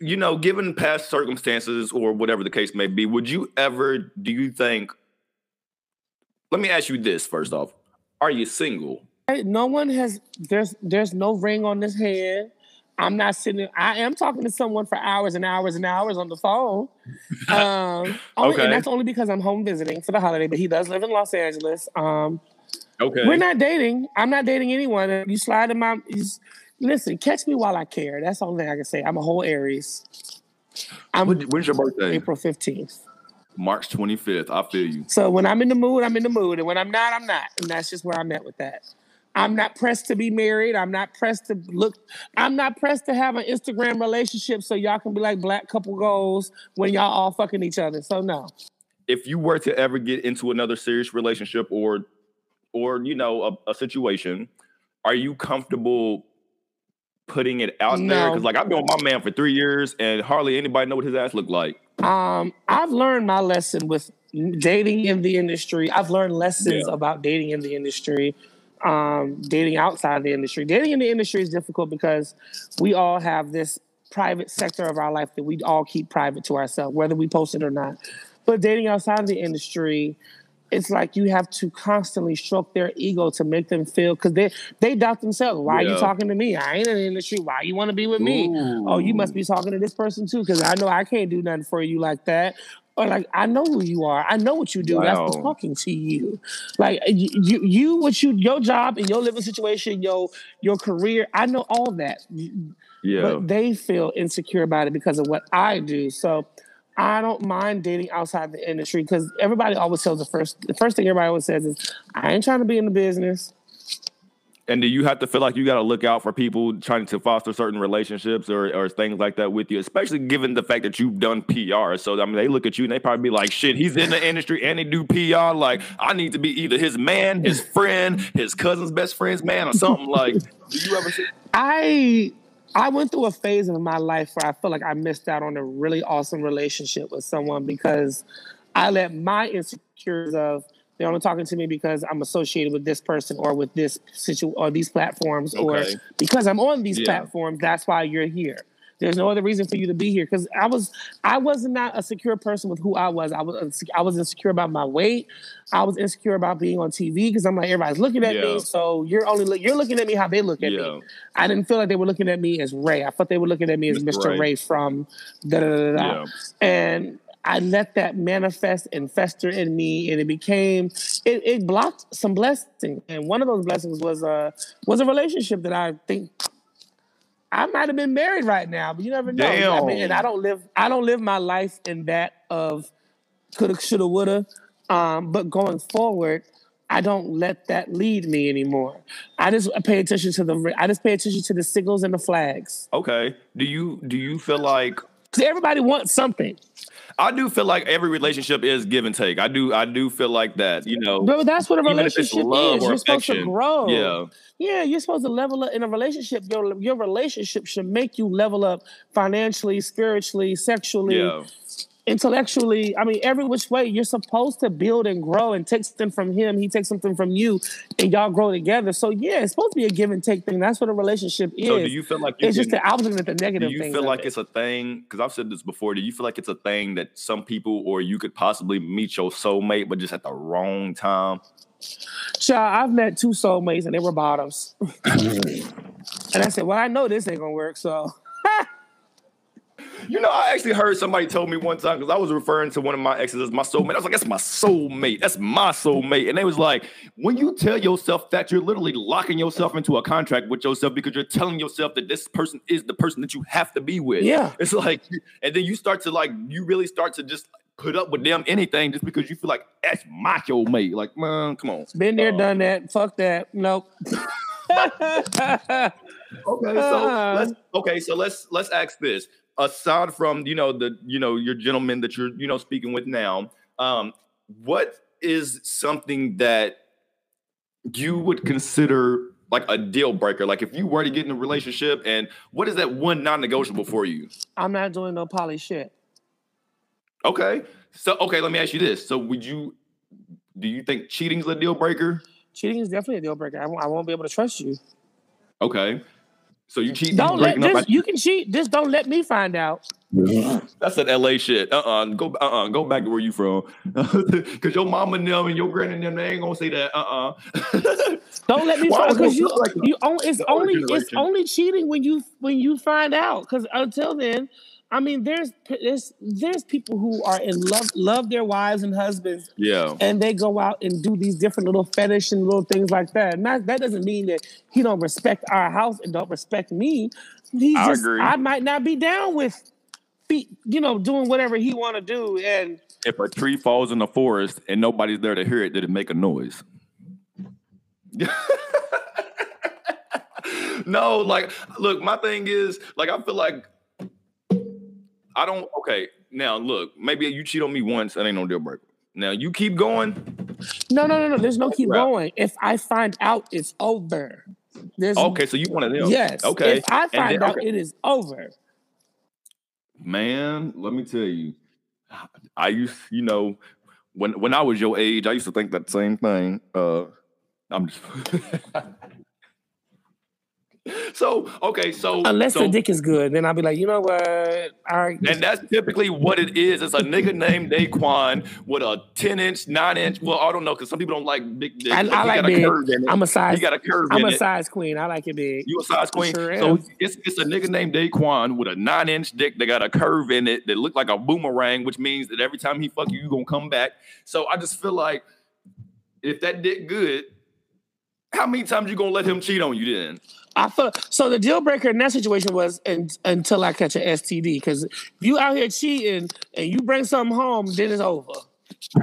you know given past circumstances or whatever the case may be would you ever do you think let me ask you this first off. Are you single? No one has there's there's no ring on this hand. I'm not sitting. I am talking to someone for hours and hours and hours on the phone. Um, only, okay. and that's only because I'm home visiting for the holiday. But he does live in Los Angeles. Um, okay, we're not dating. I'm not dating anyone. You slide in my. Listen, catch me while I care. That's the only thing I can say. I'm a whole Aries. I'm, when's your birthday? April 15th. March 25th. I feel you. So when I'm in the mood, I'm in the mood. And when I'm not, I'm not. And that's just where I'm at with that. I'm not pressed to be married. I'm not pressed to look. I'm not pressed to have an Instagram relationship so y'all can be like black couple goals when y'all all fucking each other. So no. If you were to ever get into another serious relationship or, or you know, a, a situation, are you comfortable putting it out no. there? Because like I've been with my man for three years and hardly anybody know what his ass looked like. Um, I've learned my lesson with dating in the industry. I've learned lessons yeah. about dating in the industry, um, dating outside the industry. Dating in the industry is difficult because we all have this private sector of our life that we all keep private to ourselves, whether we post it or not. But dating outside of the industry, it's like you have to constantly stroke their ego to make them feel because they they doubt themselves. Why yeah. are you talking to me? I ain't in the industry. Why you want to be with me? Ooh. Oh, you must be mm. talking to this person too because I know I can't do nothing for you like that. Or like I know who you are. I know what you do. Wow. That's what's talking to you. Like you, you, you, what you, your job and your living situation, your your career. I know all that. Yeah. But they feel insecure about it because of what I do. So I don't mind dating outside the industry because everybody always tells the first the first thing everybody always says is I ain't trying to be in the business. And do you have to feel like you got to look out for people trying to foster certain relationships or, or things like that with you, especially given the fact that you've done PR? So, I mean, they look at you and they probably be like, shit, he's in the industry and they do PR. Like, I need to be either his man, his friend, his cousin's best friend's man, or something. Like, do you ever see? I I went through a phase of my life where I felt like I missed out on a really awesome relationship with someone because I let my insecurities of they're only talking to me because I'm associated with this person or with this situ or these platforms okay. or because I'm on these yeah. platforms. That's why you're here. There's no other reason for you to be here because I was I was not a secure person with who I was. I was I was insecure about my weight. I was insecure about being on TV because I'm like everybody's looking at yeah. me. So you're only you're looking at me how they look at yeah. me. I didn't feel like they were looking at me as Ray. I thought they were looking at me as Mr. Ray. Ray from da da da da. And I let that manifest and fester in me, and it became it, it blocked some blessings. And one of those blessings was a uh, was a relationship that I think I might have been married right now, but you never know. Damn. I mean, and I don't live I don't live my life in that of coulda, shoulda, woulda. Um, but going forward, I don't let that lead me anymore. I just pay attention to the I just pay attention to the signals and the flags. Okay. Do you do you feel like because everybody wants something. I do feel like every relationship is give and take. I do. I do feel like that. You know, but that's what a relationship is. You're supposed to grow. Yeah, yeah. You're supposed to level up in a relationship. Your your relationship should make you level up financially, spiritually, sexually. Yeah intellectually, I mean, every which way, you're supposed to build and grow and take something from him. He takes something from you, and y'all grow together. So yeah, it's supposed to be a give and take thing. That's what a relationship is. So do you feel like it's just the opposite of the negative? Do you feel like it. it's a thing? Because I've said this before. Do you feel like it's a thing that some people or you could possibly meet your soulmate, but just at the wrong time? Child, I've met two soulmates and they were bottoms. and I said, "Well, I know this ain't gonna work." So. You know, I actually heard somebody told me one time because I was referring to one of my exes as my soulmate. I was like, that's my soulmate. That's my soulmate. And they was like, when you tell yourself that, you're literally locking yourself into a contract with yourself because you're telling yourself that this person is the person that you have to be with. Yeah. It's like, and then you start to like, you really start to just put up with them anything just because you feel like that's my soulmate. Like, man, come on. Been there, uh, done that. Fuck that. Nope. okay, so let's okay, so let's let's ask this aside from you know the you know your gentleman that you're you know speaking with now, um, what is something that you would consider like a deal breaker? Like if you were to get in a relationship, and what is that one non-negotiable for you? I'm not doing no poly shit. Okay, so okay, let me ask you this: So would you? Do you think cheating's a deal breaker? Cheating is definitely a deal breaker. I won't, I won't be able to trust you. Okay. So you cheat? Don't let this, you can cheat. Just don't let me find out. That's an LA shit. Uh uh Go uh uh Go back to where you from. Cause your mama and them and your granny and them they ain't gonna say that. Uh uh-uh. uh Don't let me find because you like you only it's only it's only cheating when you when you find out. Cause until then, I mean, there's there's there's people who are in love love their wives and husbands. Yeah. And they go out and do these different little fetish and little things like that. And that, that doesn't mean that he don't respect our house and don't respect me. He I just agree. I might not be down with be, you know, doing whatever he want to do. And if a tree falls in the forest and nobody's there to hear it, did it make a noise? no, like, look, my thing is, like, I feel like I don't. Okay, now look, maybe you cheat on me once, that ain't no deal breaker. Now you keep going. No, no, no, no. There's no keep going. If I find out, it's over. There's okay. So you want to know? Yes. Okay. If I find then, out, okay. it is over. Man, let me tell you, I used, you know, when when I was your age, I used to think that same thing. Uh, I'm just. so okay, so unless so, the dick is good, then I'll be like, you know what? All right. And that's typically what it is. It's a nigga named Daquan with a 10 inch, 9 inch. Well, I don't know, because some people don't like big dicks. I, I like big. I'm a size. You got a curve. I'm a size queen. I like it big. You a size queen. Sure so it's it's a nigga named Daquan with a nine inch dick that got a curve in it that look like a boomerang, which means that every time he fuck you, you gonna come back. So I just feel like if that dick good, how many times you gonna let him cheat on you then? I feel so. The deal breaker in that situation was until I catch an STD. Because if you out here cheating and you bring something home, then it's over.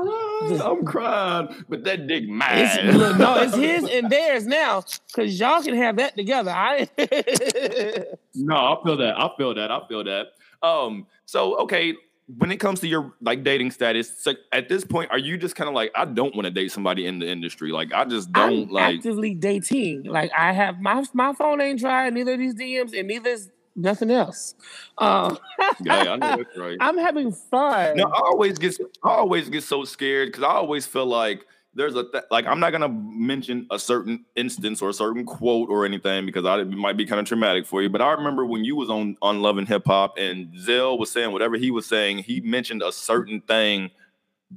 I'm crying, but that dick mad. It's, look, no, it's his and theirs now, because y'all can have that together. I no, I feel that. I feel that. I feel that. Um, so okay, when it comes to your like dating status, so at this point, are you just kind of like, I don't want to date somebody in the industry? Like, I just don't I'm like. actively dating. Like I have my my phone ain't tried neither of these DMs and neither is nothing else. Um, yeah, I know that's right. I'm having fun. No, I always get I always get so scared because I always feel like there's a th- like I'm not gonna mention a certain instance or a certain quote or anything because I, it might be kind of traumatic for you. But I remember when you was on on Love and Hip Hop and Zell was saying whatever he was saying, he mentioned a certain thing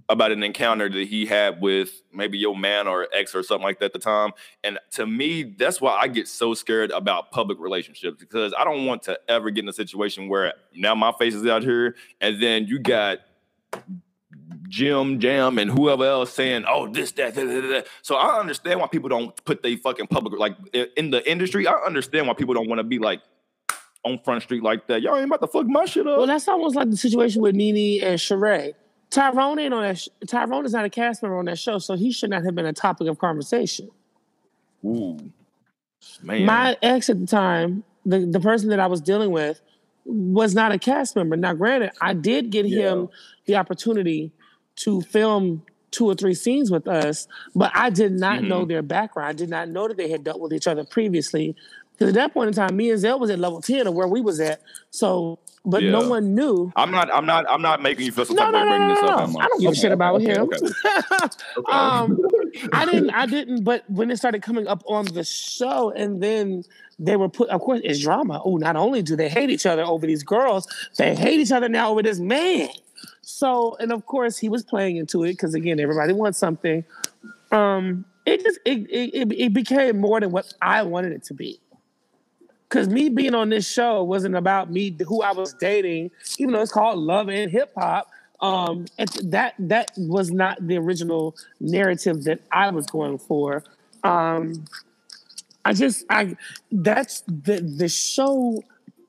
about an encounter that he had with maybe your man or ex or something like that at the time. And to me, that's why I get so scared about public relationships because I don't want to ever get in a situation where now my face is out here and then you got Jim Jam and whoever else saying, "Oh, this, that, that, that, that." So I understand why people don't put they fucking public like in the industry. I understand why people don't want to be like on Front Street like that. Y'all ain't about to fuck my shit up. Well, that's almost like the situation with Nene and Sheree. Tyrone ain't on that. Sh- Tyrone is not a cast member on that show, so he should not have been a topic of conversation. Ooh, man. My ex at the time, the, the person that I was dealing with, was not a cast member. Now, granted, I did get Yeah. him the opportunity to film two or three scenes with us, but I did not Mm-hmm. know their background. I did not know that they had dealt with each other previously. Because at that point in time, me and Zell was at level 10 of where we was at. So, but no one knew. I'm not. I'm not. I'm not making you feel some No, type no, no, bringing no, this no, up. I don't give a shit about okay, him. Okay. okay. um, I didn't, I didn't, but when it started coming up on the show, and then they were put, of course, it's drama. Oh, not only do they hate each other over these girls, they hate each other now over this man. So, and of course, he was playing into it because again, everybody wants something. Um, it just it it it became more than what I wanted it to be. Cause me being on this show wasn't about me who I was dating, even though it's called Love and Hip Hop. Um, that that was not the original narrative that I was going for. Um, I just I that's the the show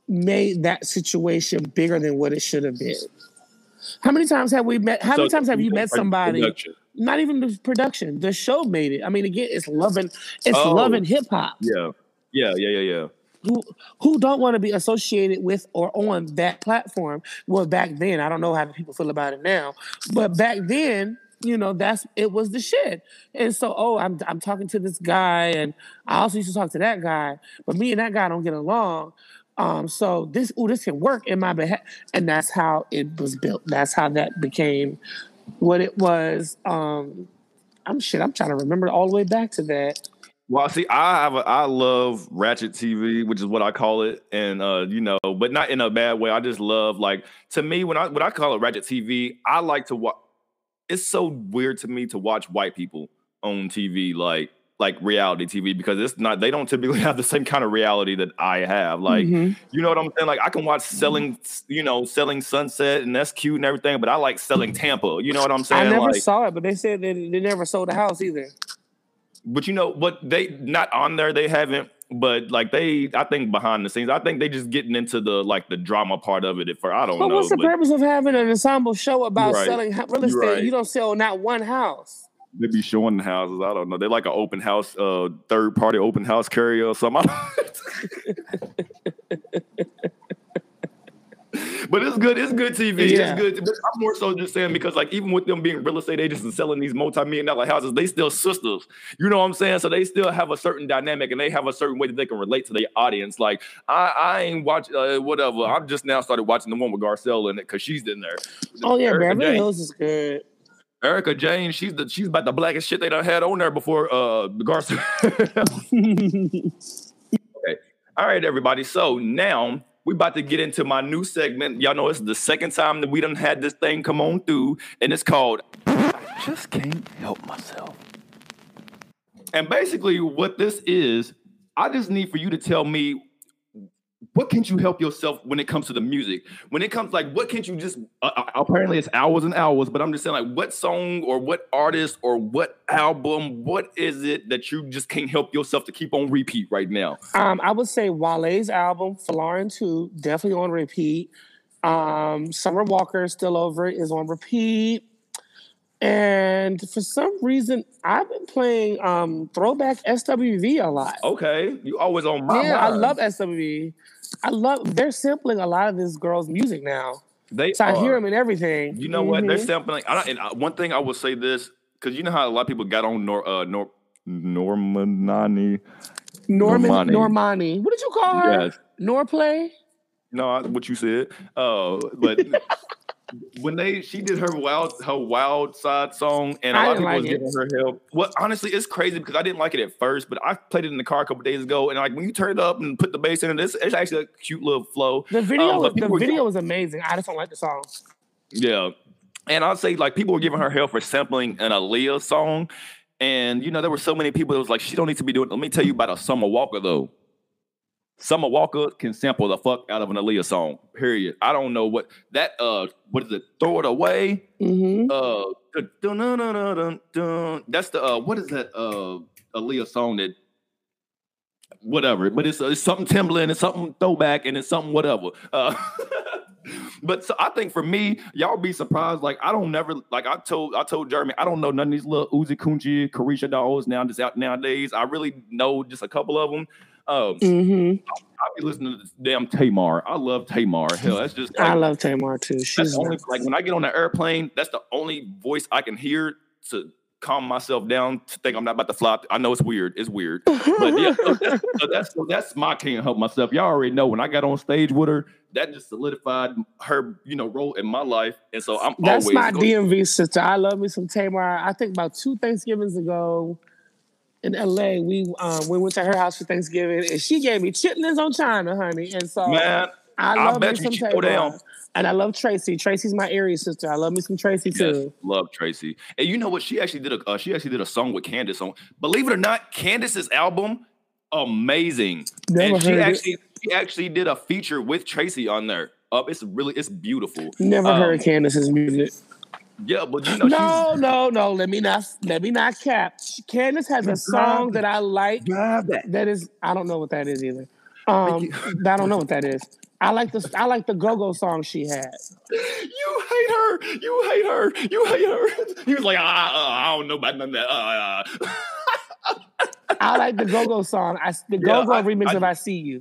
made that situation bigger than what it should have been. How many times have we met? How many times have you met somebody? production. Not even the production. The show made it. I mean, again, it's loving, it's Oh. loving hip hop. Yeah. Yeah. Yeah. Yeah. Yeah. Who who don't want to be associated with or on that platform? Well, back then, I don't know how people feel about it now, but back then, you know, that's it was the shit. And so, oh, I'm I'm talking to this guy, and I also used to talk to that guy, but me and that guy don't get along. Um, so this, oh, this can work in my behalf, and that's how it was built. That's how that became what it was. Um, I'm shit. I'm trying to remember all the way back to that. Well, see, I have a, I love Ratchet TV, which is what I call it, and uh, you know, but not in a bad way. I just love like to me when I when I call it Ratchet TV, I like to watch. It's so weird to me to watch white people on TV, like like reality TV, because it's not they don't typically have the same kind of reality that I have. Like, Mhm. you know what I'm saying? Like, I can watch selling, you know, selling Sunset, and that's cute and everything, but I like selling Tampa. You know what I'm saying? I never like, saw it, but they said that they never sold a house either. But you know what? They not on there. They haven't. But like they, I think behind the scenes, I think they just getting into the like the drama part of it. For I don't But know. what's the but purpose of having an ensemble show about right. selling real estate? right. You don't sell not one house. they be showing the houses. I don't know. They like an open house, uh, third party open house carrier or something. but it's good. It's good TV. Yeah. It's good. But I'm more so just saying because like even with them being real estate agents and selling these multi-million dollar houses, they still sisters. You know what I'm saying? So they still have a certain dynamic and they have a certain way that they can relate to their audience. Like I, I ain't watch uh, whatever. I've just now started watching the one with Garcelle in it because she's in there. Oh yeah, Erica Beverly Jane. Hills is good. Erika Jayne, she's the she's about the blackest shit they done had on there before uh Garcelle. All right, everybody. So now we about to get into my new segment. Y'all know it's the second time that we done had this thing come on through, and it's called I Just Can't Help Myself. And basically, what this is, I just need for you to tell me what can't you help yourself when it comes to the music? When it comes like what can't you just uh, uh, apparently it's hours and hours, but I'm just saying like what song or what artist or what album, what is it that you just can't help yourself to keep on repeat right now? um, I would say Wale's album, Folarin 2, definitely on repeat. Um, Summer Walker, Still Over is on repeat. And for some reason, I've been playing um, throwback SWV a lot. Okay, you always on my yeah, I love SWV. I love they're sampling a lot of this girl's music now. They So I hear them in everything. You know what? They're Mhm. sampling. I don't, and uh, one thing I will say this because you know how a lot of people got on Nor uh, Nor Normanani. Norman Normani. Normani. What did you call her? Yes. Norplay? No, I- what you said. Uh, but when they she did her wild her wild side song, and a I lot of people was like it. giving her help. Well, honestly, it's crazy because I didn't like it at first, but I played it in the car a couple days ago, and like when you turn it up and put the bass in it, it's, it's actually a cute little flow. The video, Um, but the video was amazing. I just don't like the song. Yeah. And I'd say like people were giving her hell for sampling an Aaliyah song. And you know, there were so many people that was like, she don't need to be doing. Let me tell you about a Summer Walker though. Summer Walker can sample the fuck out of an Aaliyah song. Period. I don't know what that uh what is it? Throw it away. hmm Uh dun, dun, dun, that's the uh what is that uh Aaliyah song that whatever, but it's, uh, it's something Timbaland, it's something throwback, and it's something whatever. Uh, but so I think for me, y'all be surprised. Like I don't never like I told I told Jeremy I don't know none of these little Uzi Kunchi, Carisha dolls now just out nowadays. I really know just a couple of them. Um, hmm I be listening to this damn Tamar. I love Tamar. Hell, that's just I love Tamar too. She's only, like when I get on the airplane, that's the only voice I can hear to calm myself down to think I'm not about to flop. I know it's weird. It's weird. But yeah, so that's, so that's so that's my can't help myself. Y'all already know when I got on stage with her, that just solidified her, you know, role in my life. And so I'm That's always my DMV sister. I love me some Tamar. I think about two Thanksgivings ago in LA, we um, we went to her house for Thanksgiving, and she gave me chitlins on China, honey. And so man. I I love bet me you some down. And I love Tracy. Tracy's my area sister. I love me some Tracy Yes, too. love Tracy. And you know what? She actually did a uh, she actually did a song with Candace on. Believe it or not, Candace's album, amazing. Never and she heard it. actually she actually did a feature with Tracy on there. Uh, it's really it's beautiful. Never Um, heard Candace's music. Yeah, but you know No, no, no. Let me not let me not cap. Candace has a song that I like that. that is I don't know what that is either. Um I don't know what that is. I like the I like the go-go song she had. You hate her. You hate her. You hate her. He was like, ah, uh, I don't know about none of that. Uh, uh. I like the go-go song. I the Yeah, go-go I- remix I- of I See You.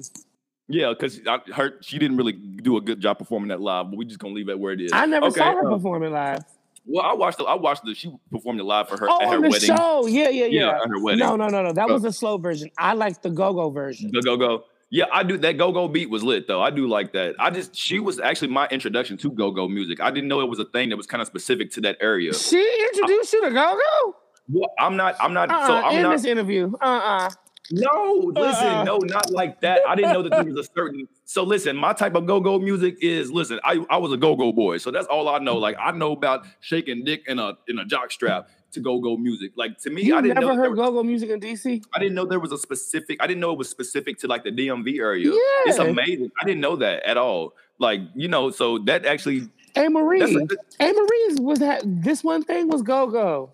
Yeah, because her she didn't really do a good job performing that live, but we're just gonna leave it where it is. I never Okay, saw her uh, perform it live. Well, I watched the I watched the she performed it live for her Oh, at her on the wedding. show. Yeah, yeah, Yeah, yeah. her wedding. No, no, no, no. That was the slow version. I like the go-go version. The go go. Yeah, I do. That go go beat was lit though. I do like that. I just she was actually my introduction to go go music. I didn't know it was a thing that was kind of specific to that area. She introduced you to go-go? Well, I'm not. I'm not. Uh-uh. so I'm in not. this interview. Uh-uh. No, listen, Uh-uh. no, not like that. I didn't know that there was a certain. So listen, my type of go-go music is listen. I I was a go-go boy, so that's all I know. Like I know about shaking dick in a in a jock strap to go-go music. Like to me, You I didn't never know. Heard was, go-go music in DC? I didn't know there was a specific. I didn't know it was specific to like the DMV area. Yeah. It's amazing. I didn't know that at all. Like you know, so that actually. A Marie. A, Marie's was that this one thing was go-go.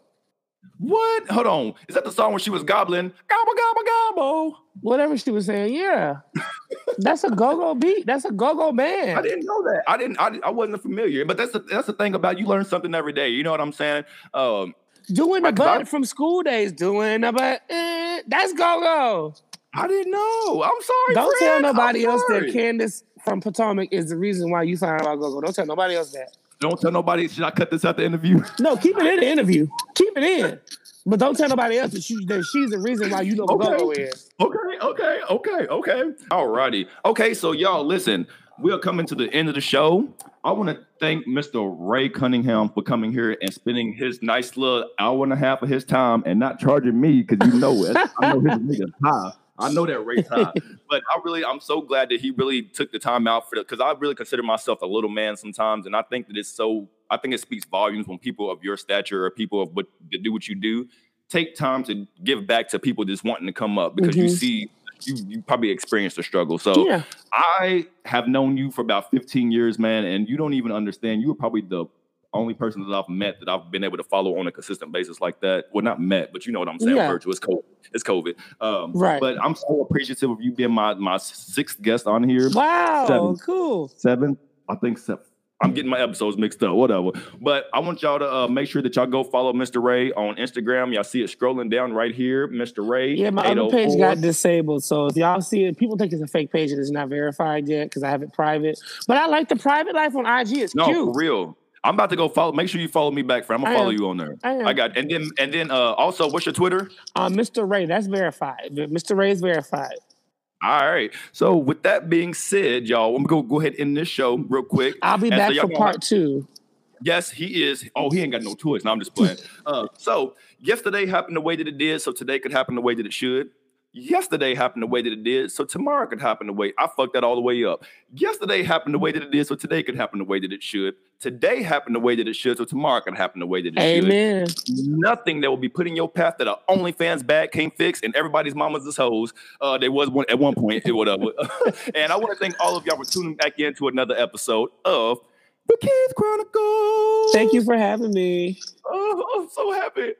What? Hold on. Is that the song where she was gobbling? Gobble gobble gobble. Whatever she was saying, yeah. That's a go-go beat. That's a go-go man. I didn't know that. I didn't. I, I wasn't familiar. But that's the that's the thing about you learn something every day. You know what I'm saying? Um, Doing the 'cause I- butt from school days, doing the butt. eh, that's go-go. I didn't know. I'm sorry. Don't friend. tell nobody I'm else that. Candace from Potomac is the reason why you found out about go-go. Don't tell nobody else that. Don't tell nobody. Should I cut this out the interview? No, keep it in the interview. Keep it in. But don't tell nobody else that, she, that she's the reason why you know what Okay. go-go is. Okay, okay, okay, okay. Alrighty. Okay, so y'all listen. We are coming to the end of the show. I want to thank Mr. Ray Cunningham for coming here and spending his nice little hour and a half of his time and not charging me because you know it. I know his nigga's high. I know that Ray's high. But I really, I'm so glad that he really took the time out for the because I really consider myself a little man sometimes. And I think that it's so, I think it speaks volumes when people of your stature or people of what that do what you do take time to give back to people just wanting to come up because you Mhm. see you you probably experienced a struggle. So yeah. I have known you for about 15 years, man, and you don't even understand. You were probably the only person that I've met that I've been able to follow on a consistent basis like that. Well, not met, but you know what I'm saying. Yeah. Virtual. It's COVID. It's COVID. Um, Right. But I'm so appreciative of you being my my sixth guest on here. Wow, Seven. cool. Seven. I think. Se- I'm getting my episodes mixed up, whatever. But I want y'all to uh, make sure that y'all go follow Mr. Ray on Instagram. Y'all see it scrolling down right here, Mr. Ray. Yeah, my other page got disabled. So if y'all see it, people think it's a fake page and it's not verified yet because I have it private. But I like the private life on IG. It's no, cute. for real. I'm about to go follow. Make sure you follow me back, friend. I'm gonna follow you on there. I, I, got and then and then uh also what's your Twitter? Uh, Mr. Ray. That's verified. Mr. Ray is verified. All right. So with that being said, y'all, I'm gonna go ahead and end this show real quick. I'll be and back so for part two. Yes, he is. Oh, he ain't got no choice. Now I'm just playing. uh, so yesterday happened the way that it did, so today could happen the way that it should. Yesterday happened the way that it did, so tomorrow could happen the way I fucked that all the way up. Yesterday happened the way that it did, so today could happen the way that it should. Today happened the way that it should, so tomorrow could happen the way that it Amen. should. Amen. Nothing that will be put in your path that a OnlyFans bag can't fix, and everybody's mamas is hoes. Uh, there was one at one point, whatever. and I want to thank all of y'all for tuning back in to another episode of the Kids Chronicles. Thank you for having me. Oh, I'm so happy.